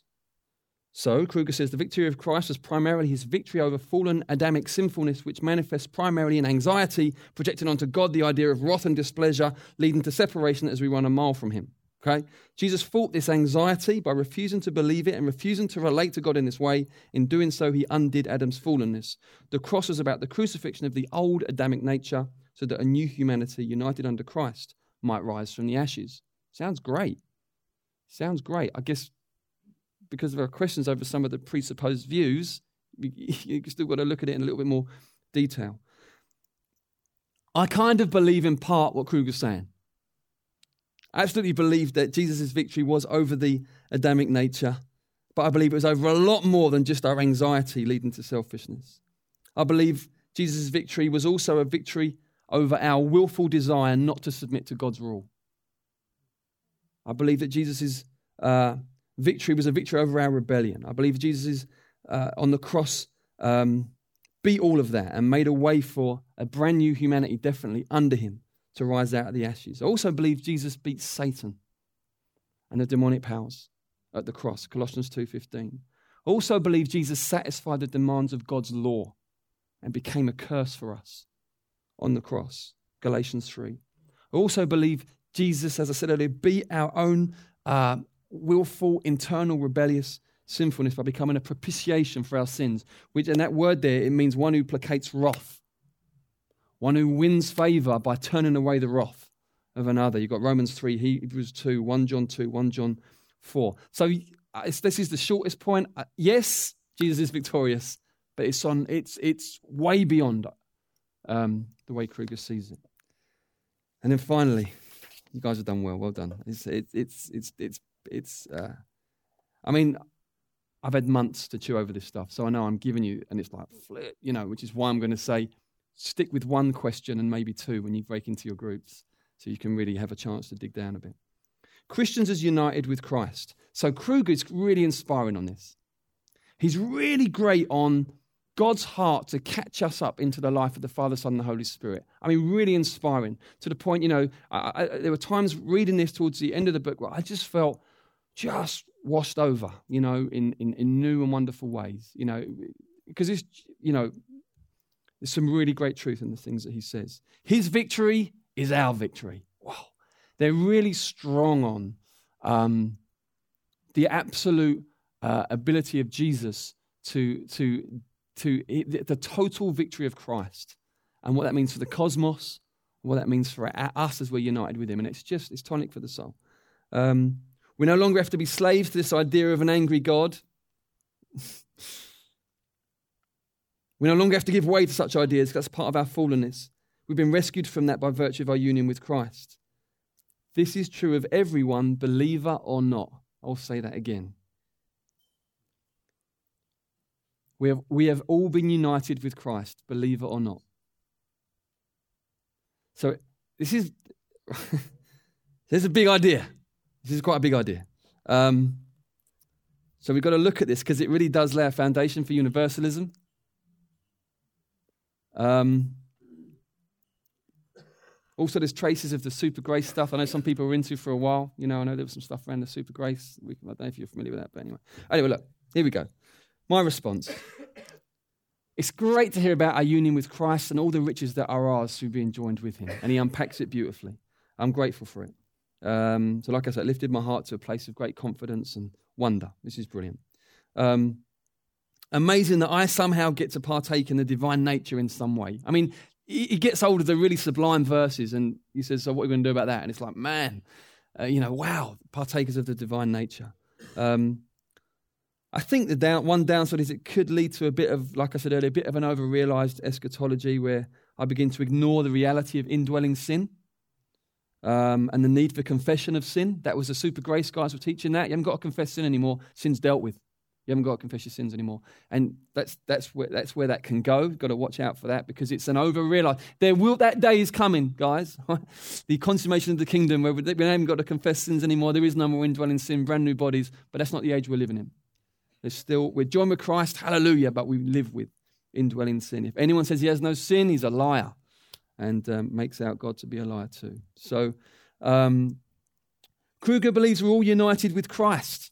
S2: So, Kruger says the victory of Christ was primarily his victory over fallen Adamic sinfulness, which manifests primarily in anxiety, projecting onto God the idea of wrath and displeasure, leading to separation as we run a mile from him. Okay? Jesus fought this anxiety by refusing to believe it and refusing to relate to God in this way. In doing so, he undid Adam's fallenness. The cross was about the crucifixion of the old Adamic nature so that a new humanity united under Christ might rise from the ashes. Sounds great. Sounds great. I guess because there are questions over some of the presupposed views, [LAUGHS] you still got to look at it in a little bit more detail. I kind of believe in part what Kruger's saying. I absolutely believe that Jesus' victory was over the Adamic nature, but I believe it was over a lot more than just our anxiety leading to selfishness. I believe Jesus' victory was also a victory over our willful desire not to submit to God's rule. I believe that Jesus' uh, victory was a victory over our rebellion. I believe Jesus uh, on the cross um, beat all of that and made a way for a brand new humanity, definitely under him, to rise out of the ashes. I also believe Jesus beat Satan and the demonic powers at the cross, Colossians 2:15. I also believe Jesus satisfied the demands of God's law and became a curse for us on the cross, Galatians 3. I also believe Jesus, as I said earlier, beat our own uh, willful, internal, rebellious sinfulness by becoming a propitiation for our sins. Which, and that word there, it means one who placates wrath. one who wins favor by turning away the wrath of another. You've got Romans 3, Hebrews 2, 1 John 2, 1 John 4. So uh, this is the shortest point. Uh, yes, Jesus is victorious, but it's, on, it's, it's way beyond um, the way Kruger sees it. And then finally, you guys have done well. Well done. It's, it, it's, it's, it's, it's, uh, I mean, I've had months to chew over this stuff, so I know I'm giving you, and it's like flip, you know, which is why I'm going to say stick with one question and maybe two when you break into your groups, so you can really have a chance to dig down a bit. Christians as united with Christ. So Kruger is really inspiring on this. He's really great on God's heart to catch us up into the life of the Father, Son, and the Holy Spirit. I mean, really inspiring to the point, you know, I, I, there were times reading this towards the end of the book where I just felt just washed over, you know, in, in, in new and wonderful ways, you know, because it's, you know, there's some really great truth in the things that he says. His victory is our victory. Wow. They're really strong on um, the absolute uh, ability of Jesus to, to, to the total victory of Christ and what that means for the cosmos, what that means for us as we're united with him. And it's just, it's tonic for the soul. Um, we no longer have to be slaves to this idea of an angry God. [LAUGHS] we no longer have to give way to such ideas. That's part of our fallenness. We've been rescued from that by virtue of our union with Christ. This is true of everyone, believer or not. I'll say that again. We have, we have all been united with Christ, believer or not. So this is [LAUGHS] this is a big idea. This is quite a big idea. Um, so we've got to look at this because it really does lay a foundation for universalism. Um, also, there's traces of the super grace stuff. I know some people were into for a while. You know, I know there was some stuff around the super grace. I don't know if you're familiar with that, but anyway. Anyway, look, here we go. My response. It's great to hear about our union with Christ and all the riches that are ours through being joined with Him. And He unpacks it beautifully. I'm grateful for it. Um, so, like I said, it lifted my heart to a place of great confidence and wonder. This is brilliant. Um, amazing that I somehow get to partake in the divine nature in some way. I mean, he gets hold of the really sublime verses and he says, So, what are we going to do about that? And it's like, man, uh, you know, wow, partakers of the divine nature. Um, I think the down, one downside is it could lead to a bit of, like I said earlier, a bit of an over realized eschatology where I begin to ignore the reality of indwelling sin um, and the need for confession of sin. That was the super grace guys were teaching that. You haven't got to confess sin anymore. Sin's dealt with. You haven't got to confess your sins anymore. And that's, that's, where, that's where that can go. You've got to watch out for that because it's an over. There will, that day is coming, guys. [LAUGHS] the consummation of the kingdom where we haven't got to confess sins anymore. There is no more indwelling sin, brand new bodies. But that's not the age we're living in. There's still, we're joined with Christ, hallelujah, but we live with indwelling sin. If anyone says he has no sin, he's a liar and um, makes out God to be a liar too. So, um, Kruger believes we're all united with Christ.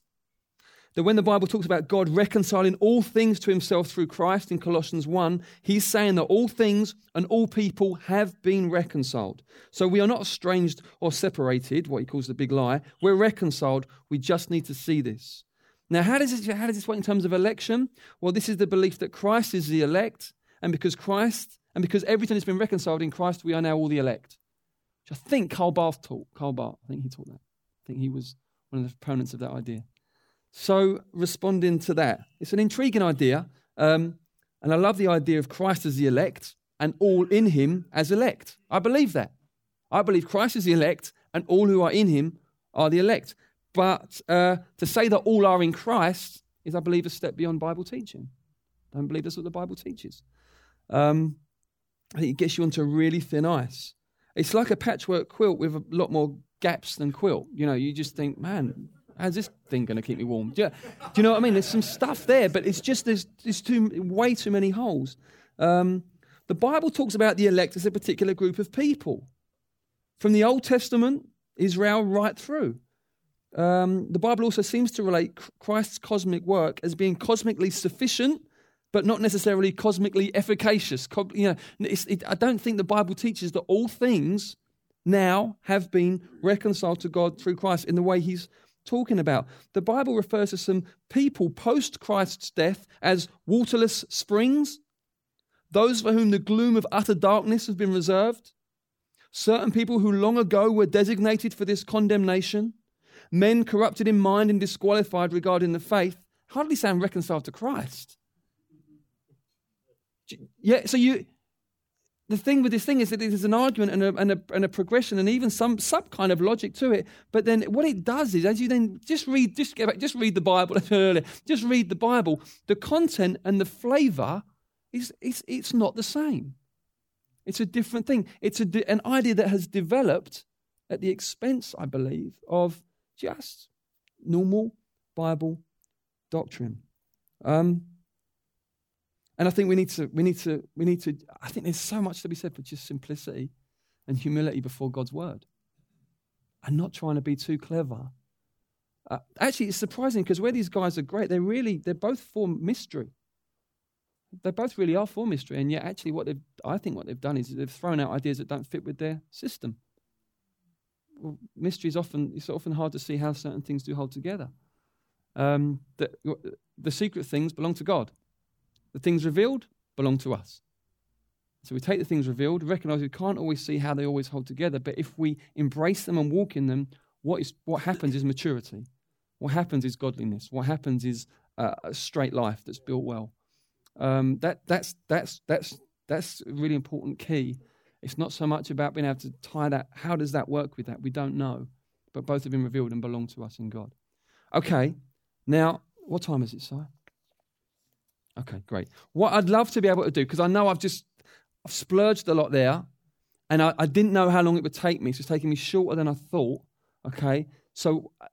S2: That when the Bible talks about God reconciling all things to himself through Christ in Colossians 1, he's saying that all things and all people have been reconciled. So we are not estranged or separated, what he calls the big lie. We're reconciled. We just need to see this. Now, how does, this, how does this work in terms of election? Well, this is the belief that Christ is the elect, and because Christ and because everything has been reconciled in Christ, we are now all the elect. Which I think Karl Barth taught. Karl Barth, I think he taught that. I think he was one of the proponents of that idea. So, responding to that, it's an intriguing idea. Um, and I love the idea of Christ as the elect and all in him as elect. I believe that. I believe Christ is the elect and all who are in him are the elect. But uh, to say that all are in Christ is, I believe, a step beyond Bible teaching. I don't believe that's what the Bible teaches. Um, I think it gets you onto really thin ice. It's like a patchwork quilt with a lot more gaps than quilt. You know, you just think, man, how's this thing going to keep me warm? Do you, do you, know what I mean? There's some stuff there, but it's just there's, there's too way too many holes. Um, the Bible talks about the elect as a particular group of people. From the Old Testament, Israel right through. Um, the Bible also seems to relate Christ's cosmic work as being cosmically sufficient, but not necessarily cosmically efficacious. You know, it, I don't think the Bible teaches that all things now have been reconciled to God through Christ in the way He's talking about. The Bible refers to some people post Christ's death as waterless springs. those for whom the gloom of utter darkness has been reserved, certain people who long ago were designated for this condemnation, men corrupted in mind and disqualified regarding the faith, hardly sound reconciled to Christ. Yeah, so you, the thing with this thing is that there's an argument and a, and, a, and a progression and even some some kind of logic to it. But then what it does is, as you then just read, just get back, just read the Bible. [LAUGHS] earlier, just read the Bible. The content and the flavour is it's it's not the same. It's a different thing. It's a, an idea that has developed at the expense, I believe, of just normal Bible doctrine. Um, and I think we need to, we need to, we need to, I think there's so much to be said for just simplicity and humility before God's word. And not trying to be too clever. Uh, actually, it's surprising because where these guys are great, they're really, they're both for mystery. They both really are for mystery. And yet, actually, what they've, I think what they've done is they've thrown out ideas that don't fit with their system. Well, mystery is often, it's often hard to see how certain things do hold together. Um, the, the secret things belong to God. The things revealed belong to us. So we take the things revealed, recognize we can't always see how they always hold together, but if we embrace them and walk in them, what, is, what happens is maturity. What happens is godliness. What happens is uh, a straight life that's built well. Um, that, that's, that's, that's, that's a really important key. It's not so much about being able to tie that. How does that work with that? We don't know. But both have been revealed and belong to us in God. Okay, now, what time is it, Si? Okay, great. What I'd love to be able to do, because I know I've just I've splurged a lot there, and I, I, didn't know how long it would take me, so it's taking me shorter than I thought. Okay, so uh,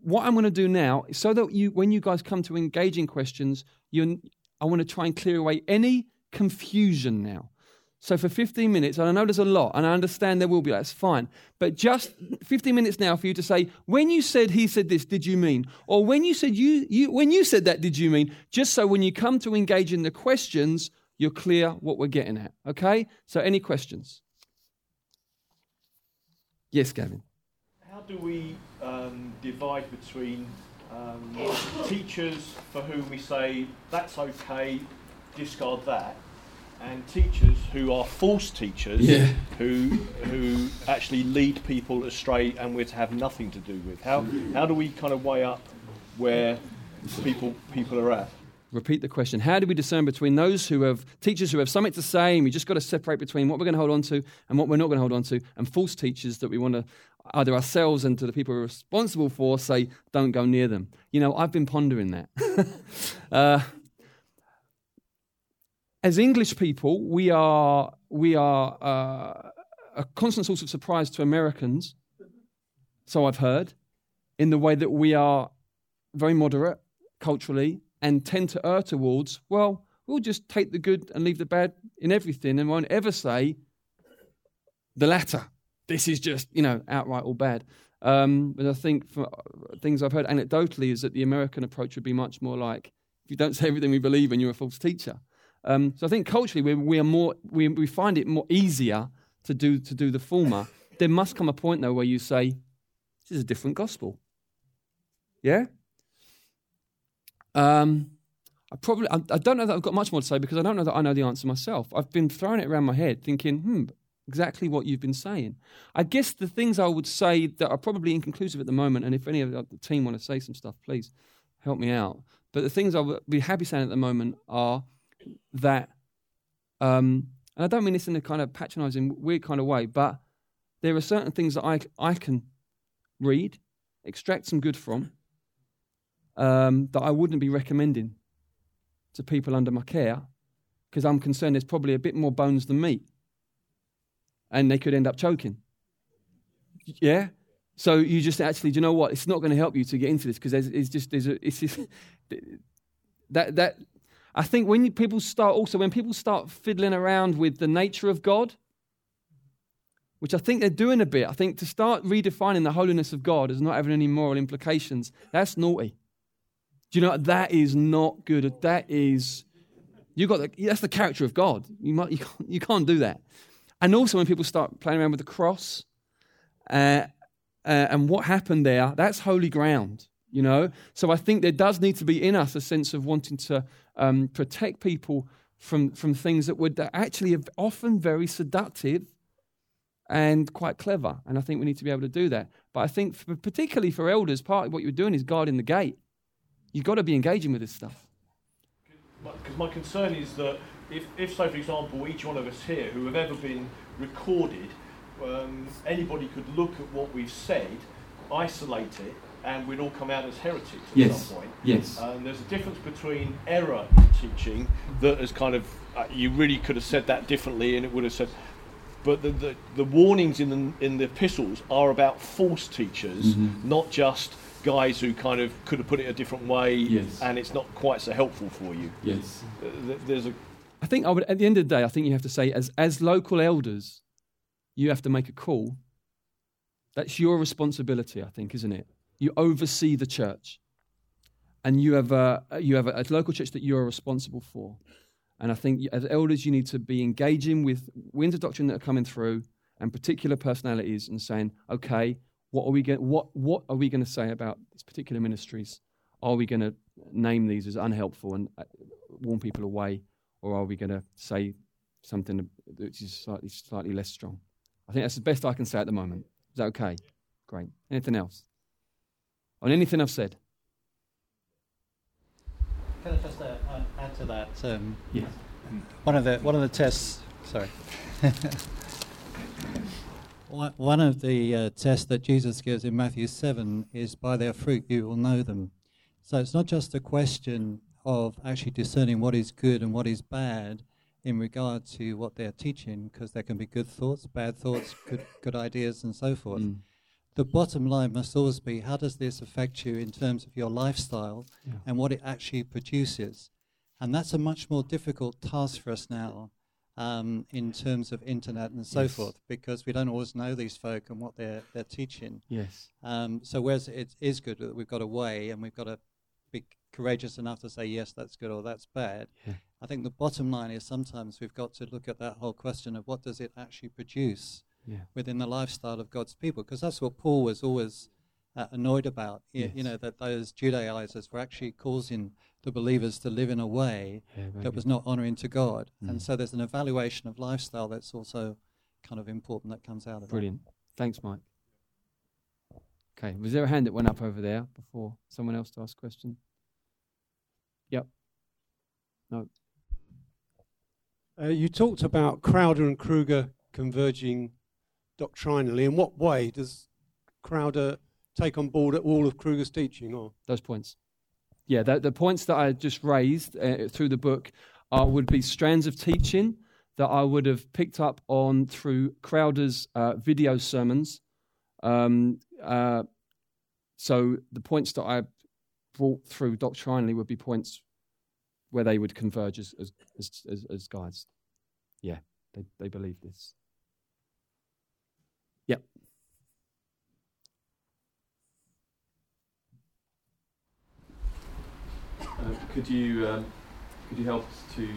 S2: what I'm going to do now so that you, when you guys come to engaging questions, you, I want to try and clear away any confusion now. So for 15 minutes, and I know there's a lot, and I understand there will be, that's fine. But just 15 minutes now for you to say, when you said he said this, did you mean? Or when you said you, you when you said that, did you mean? Just so when you come to engage in the questions, you're clear what we're getting at. Okay? So any questions? Yes, Gavin.
S3: How do we um, divide between um, teachers for whom we say that's okay, discard that, and teachers who are false teachers
S2: yeah.
S3: who who actually lead people astray and we're to have nothing to do with. How how do we kind of weigh up where people people are at?
S2: Repeat the question. How do we discern between those who have teachers who have something to say and we just got to separate between what we're going to hold on to and what we're not going to hold on to, and false teachers that we want to either ourselves and to the people we're responsible for say, don't go near them. You know, I've been pondering that. [LAUGHS] uh, as English people, we are, we are uh, a constant source of surprise to Americans, so I've heard, in the way that we are very moderate culturally and tend to err towards, well, we'll just take the good and leave the bad in everything and won't ever say the latter. This is just, you know, outright all bad. Um, but I think for things I've heard anecdotally is that the American approach would be much more like, if you don't say everything we believe in, you're a false teacher. Um, so I think culturally we, we are more we, we find it more easier to do to do the former. [LAUGHS] there must come a point though where you say, "This is a different gospel." Yeah. Um, I probably I, I, don't know that I've got much more to say because I don't know that I know the answer myself. I've been throwing it around my head, thinking, "Hmm, exactly what you've been saying." I guess the things I would say that are probably inconclusive at the moment, and if any of the team want to say some stuff, please help me out. But the things I would be happy saying at the moment are that, um, and I don't mean this in a kind of patronizing, weird kind of way, but there are certain things that I, I can read, extract some good from, um, that I wouldn't be recommending to people under my care because I'm concerned there's probably a bit more bones than meat and they could end up choking. Yeah? So you just actually, do you know what? It's not going to help you to get into this because it's just, there's a, it's just, [LAUGHS] that, that, I think when people start also, when people start fiddling around with the nature of God, which I think they're doing a bit, I think to start redefining the holiness of God as not having any moral implications, that's naughty. Do you know that is not good? That is, you got the, that's the character of God. You, might, you, can't, you can't do that. And also when people start playing around with the cross uh, uh, and what happened there, that's holy ground you know? So I think there does need to be in us a sense of wanting to um, protect people from, from things that would actually often very seductive and quite clever. And I think we need to be able to do that. But I think, for, particularly for elders, part of what you're doing is guarding the gate. You've got to be engaging with this stuff.
S3: Because my concern is that if, if, for example, each one of us here who have ever been recorded, um, anybody could look at what we've said, isolate it, and we'd all come out as heretics at
S2: yes.
S3: some point.
S2: Yes.
S3: And there's a difference between error in teaching that is kind of uh, you really could have said that differently, and it would have said. But the, the, the warnings in the, in the epistles are about false teachers, mm-hmm. not just guys who kind of could have put it a different way,
S2: yes.
S3: and it's not quite so helpful for you.
S2: Yes.
S3: Uh, there's a.
S2: I think I would. At the end of the day, I think you have to say, as as local elders, you have to make a call. That's your responsibility, I think, isn't it? You oversee the church, and you have a you have a, a local church that you are responsible for. And I think as elders, you need to be engaging with winds of doctrine that are coming through and particular personalities and saying, okay, what are we going what what are we going to say about these particular ministries? Are we going to name these as unhelpful and uh, warn people away, or are we going to say something which is slightly slightly less strong? I think that's the best I can say at the moment. Is that okay? Great. Anything else? On anything I've said?
S4: Can I just uh, add to that? Um,
S2: yes.
S4: One of the one of the tests. Sorry. [LAUGHS] one of the uh, tests that Jesus gives in Matthew seven is by their fruit you will know them. So it's not just a question of actually discerning what is good and what is bad in regard to what they're teaching, because there can be good thoughts, bad thoughts, good good ideas, and so forth. Mm the bottom line must always be how does this affect you in terms of your lifestyle yeah. and what it actually produces? And that's a much more difficult task for us now um, in terms of internet and so yes. forth because we don't always know these folk and what they're, they're teaching.
S2: Yes.
S4: Um, so, whereas it is good that we've got a way and we've got to be courageous enough to say, yes, that's good or that's bad,
S2: yeah.
S4: I think the bottom line is sometimes we've got to look at that whole question of what does it actually produce
S2: yeah.
S4: within the lifestyle of God's people, because that's what Paul was always uh, annoyed about.
S2: Yes.
S4: You, you, know that those Judaizers were actually causing the believers to live in a way
S2: yeah,
S4: that
S2: good.
S4: was not honouring to God,
S2: mm.
S4: and so there's an evaluation of lifestyle that's also kind of important that comes out of it.
S2: Brilliant. Thanks, Mike. Okay, was there a hand that went up over there before someone else to ask a question? Yep. No.
S5: Uh, you talked about Crowder and Kruger converging doctrinally. In what way does Crowder take on board all of Kruger's teaching? Or
S2: those points? Yeah, the, the points that I just raised uh, through the book are, would be strands of teaching that I would have picked up on through Crowder's uh, video sermons. Um, uh, so the points that I brought through doctrinally would be points where they would converge as, as, as, as guides. Yeah, they, they believe this. Yep.
S6: Uh, could you um, could you help us to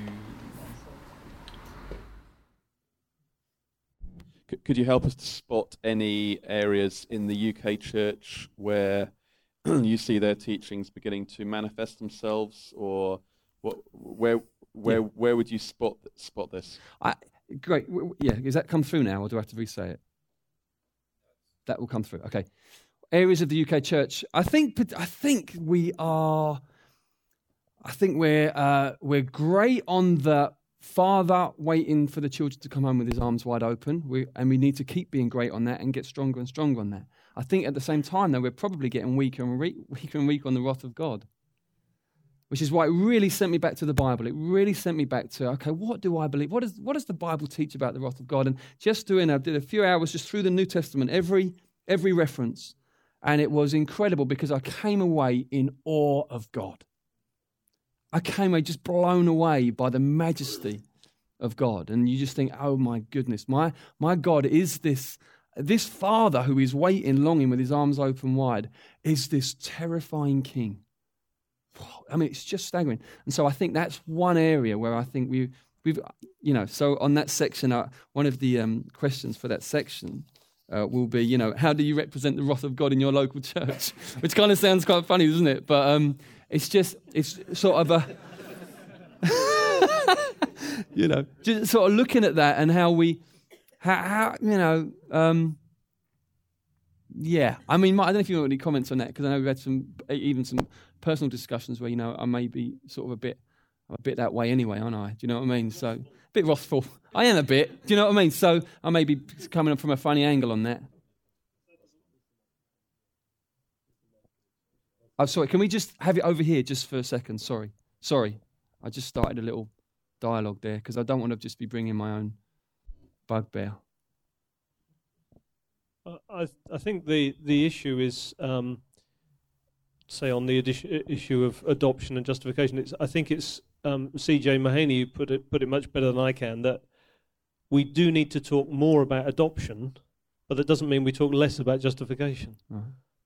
S6: could, could you help us to spot any areas in the UK church where [CLEARS THROAT] you see their teachings beginning to manifest themselves, or what, where where yeah. where would you spot spot this?
S2: I, great, yeah. Does that come through now, or do I have to re-say it? that will come through. Okay. Areas of the UK church. I think I think we are I think we're uh, we're great on the father waiting for the children to come home with his arms wide open. We, and we need to keep being great on that and get stronger and stronger on that. I think at the same time, though, we're probably getting weaker and re- weaker and weaker on the wrath of God. Which is why it really sent me back to the Bible. It really sent me back to, okay, what do I believe? What, is, what does the Bible teach about the wrath of God? And just doing, I did a few hours just through the New Testament, every every reference. And it was incredible because I came away in awe of God. I came away just blown away by the majesty of God. And you just think, oh my goodness, my, my God is this, this Father who is waiting, longing with his arms open wide, is this terrifying King. I mean, it's just staggering. And so I think that's one area where I think we, we've, you know, so on that section, uh, one of the um, questions for that section uh, will be, you know, how do you represent the wrath of God in your local church? [LAUGHS] Which kind of sounds quite funny, doesn't it? But um, it's just, it's sort of a. [LAUGHS] you know, just sort of looking at that and how we, how, how you know, um, yeah. I mean, I don't know if you have any comments on that because I know we've had some, even some personal discussions where you know I may be sort of a bit, a bit that way anyway, aren't I? Do you know what I mean? So a bit wrathful. I am a bit. Do you know what I mean? So I may be coming from a funny angle on that. I'm oh, sorry. Can we just have it over here just for a second? Sorry, sorry. I just started a little dialogue there because I don't want to just be bringing my own bugbear.
S1: I I think the the issue is um, say on the issue of adoption and justification. It's I think it's um, C.J. Mahaney put it put it much better than I can that we do need to talk more about adoption, but that doesn't mean we talk less about justification. Uh-huh.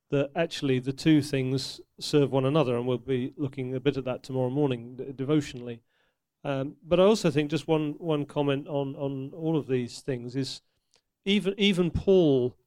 S1: That actually the two things serve one another, and we'll be looking a bit at that tomorrow morning d- devotionally. Um, but I also think just one one comment on on all of these things is even even Paul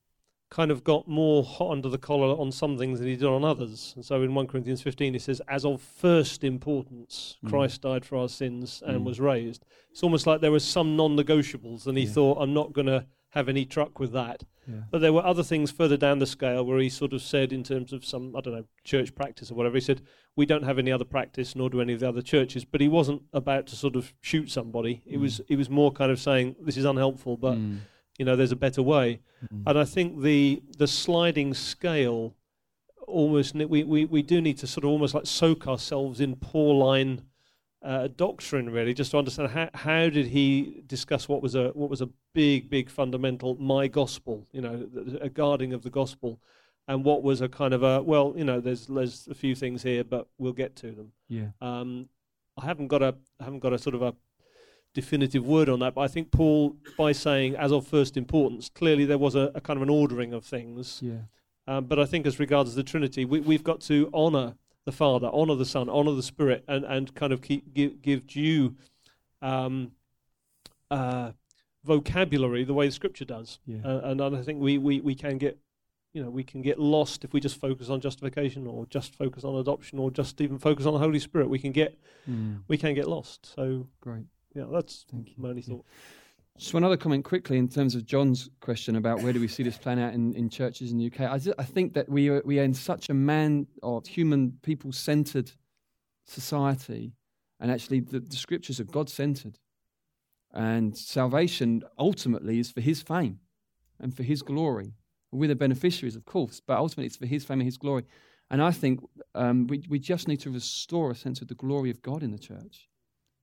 S1: kind of got more hot under the collar on some things than he did on others. And so in 1 Corinthians 15, he says, As of first importance, mm. Christ died for our sins and mm. was raised. It's almost like there were some non negotiables, and he yeah. thought, I'm not going to have any truck with that. Yeah. But there were other things further down the scale where he sort of said, in terms of some, I don't know, church practice or whatever, he said, We don't have any other practice, nor do any of the other churches. But he wasn't about to sort of shoot somebody. Mm. It was, it was more kind of saying, This is unhelpful, but. Mm you know, there's a better way. Mm-hmm. And I think the the sliding scale almost we, we, we do need to sort of almost like soak ourselves in Pauline uh, doctrine really just to understand how, how did he discuss what was a what was a big big fundamental my gospel you know a guarding of the gospel and what was a kind of a well you know there's there's a few things here but we'll get to them
S2: yeah um,
S1: I haven't got a I haven't got a sort of a definitive word on that, but I think Paul, by saying as of first importance, clearly there was a, a kind of an ordering of things.
S2: Yeah.
S1: Um, but I think as regards the Trinity, we, have got to honour the Father, honour the Son, honour the Spirit, and, and kind of keep, give, give due um, uh, vocabulary the way the Scripture does.
S2: Yeah.
S1: Uh, and, and I think we, we, we can get you know, we can get lost if we just focus on justification or just focus on adoption or just even focus on the Holy Spirit. We can get, mm. we can get lost. So
S2: great.
S1: Yeah, that's Thank you. my only thought.
S2: Just one other comment quickly in terms of John's question about where do we see this playing out in, in churches in the UK. I, I think that we are, we are in such a man or human people centered society, and actually the, the scriptures are God centered. And salvation ultimately is for his fame and for his glory. We're the beneficiaries, of course, but ultimately it's for his fame and his glory. And I think um, we, we just need to restore a sense of the glory of God in the church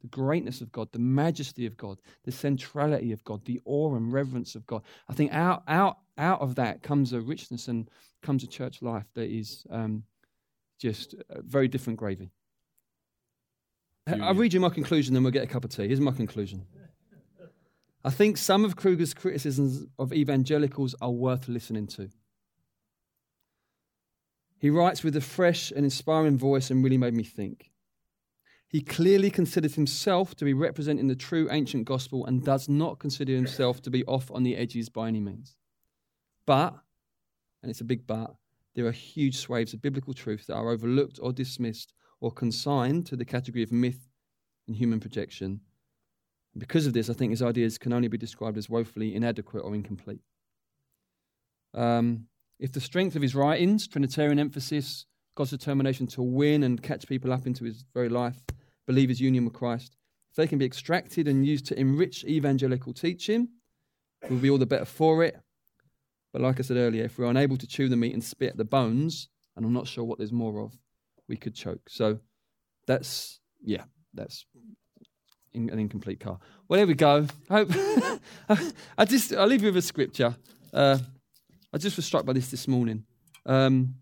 S2: the greatness of God, the majesty of God, the centrality of God, the awe and reverence of God. I think out, out, out of that comes a richness and comes a church life that is um, just very different gravy. I'll read you my conclusion, then we'll get a cup of tea. Here's my conclusion. I think some of Kruger's criticisms of evangelicals are worth listening to. He writes with a fresh and inspiring voice and really made me think. He clearly considers himself to be representing the true ancient gospel and does not consider himself to be off on the edges by any means. But, and it's a big but, there are huge swathes of biblical truth that are overlooked or dismissed or consigned to the category of myth and human projection. Because of this, I think his ideas can only be described as woefully inadequate or incomplete. Um, if the strength of his writings, Trinitarian emphasis, God's determination to win and catch people up into his very life, believers' union with Christ, if they can be extracted and used to enrich evangelical teaching, we'll be all the better for it. But like I said earlier, if we're unable to chew the meat and spit the bones, and I'm not sure what there's more of, we could choke. So that's, yeah, that's in, an incomplete car. Well, there we go. I hope [LAUGHS] I just I'll leave you with a scripture. Uh, I just was struck by this this morning. Um,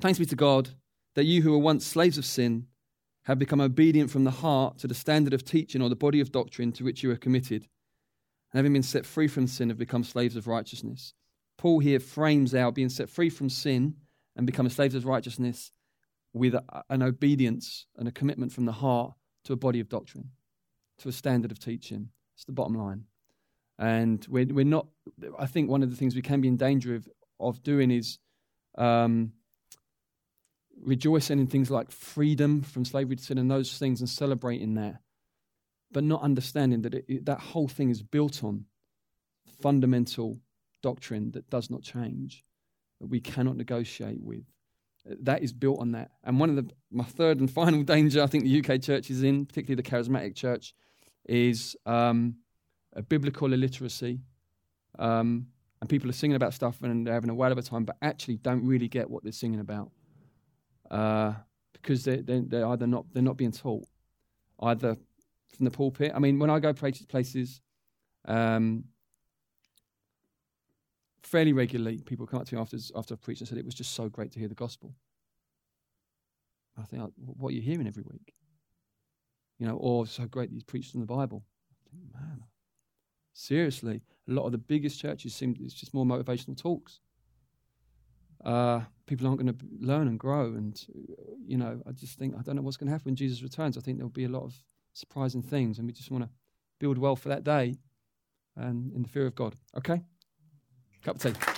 S2: thanks be to God that you who were once slaves of sin have become obedient from the heart to the standard of teaching or the body of doctrine to which you are committed, and having been set free from sin, have become slaves of righteousness. Paul here frames out being set free from sin and become slaves of righteousness with an obedience and a commitment from the heart to a body of doctrine, to a standard of teaching. It's the bottom line. And we're, we're not, I think one of the things we can be in danger of, of doing is um, rejoicing in things like freedom from slavery to sin and those things and celebrating that. but not understanding that it, that whole thing is built on fundamental doctrine that does not change, that we cannot negotiate with. That is built on that. And one of the my third and [LAUGHS] final danger I think the UK church is in, particularly the charismatic church, is um, a biblical illiteracy. Um, and people are singing about stuff and they're having a whale of a time, but actually don't really get what they're singing about uh, because they're, they're, they're, either not they're not being taught either from the pulpit. I mean, when I go places, places um, fairly regularly, people come up to me after after I've preached and said it was just so great to hear the gospel. I think, what are you hearing every week? You know, or so great that he's preached from the Bible. I think, man, seriously, a lot of the biggest churches seem it's just more motivational talks. Uh, people aren't going to learn and grow, and you know, I just think I don't know what's going to happen when Jesus returns. I think there'll be a lot of surprising things, and we just want to build well for that day and in the fear of God. Okay, cup of tea.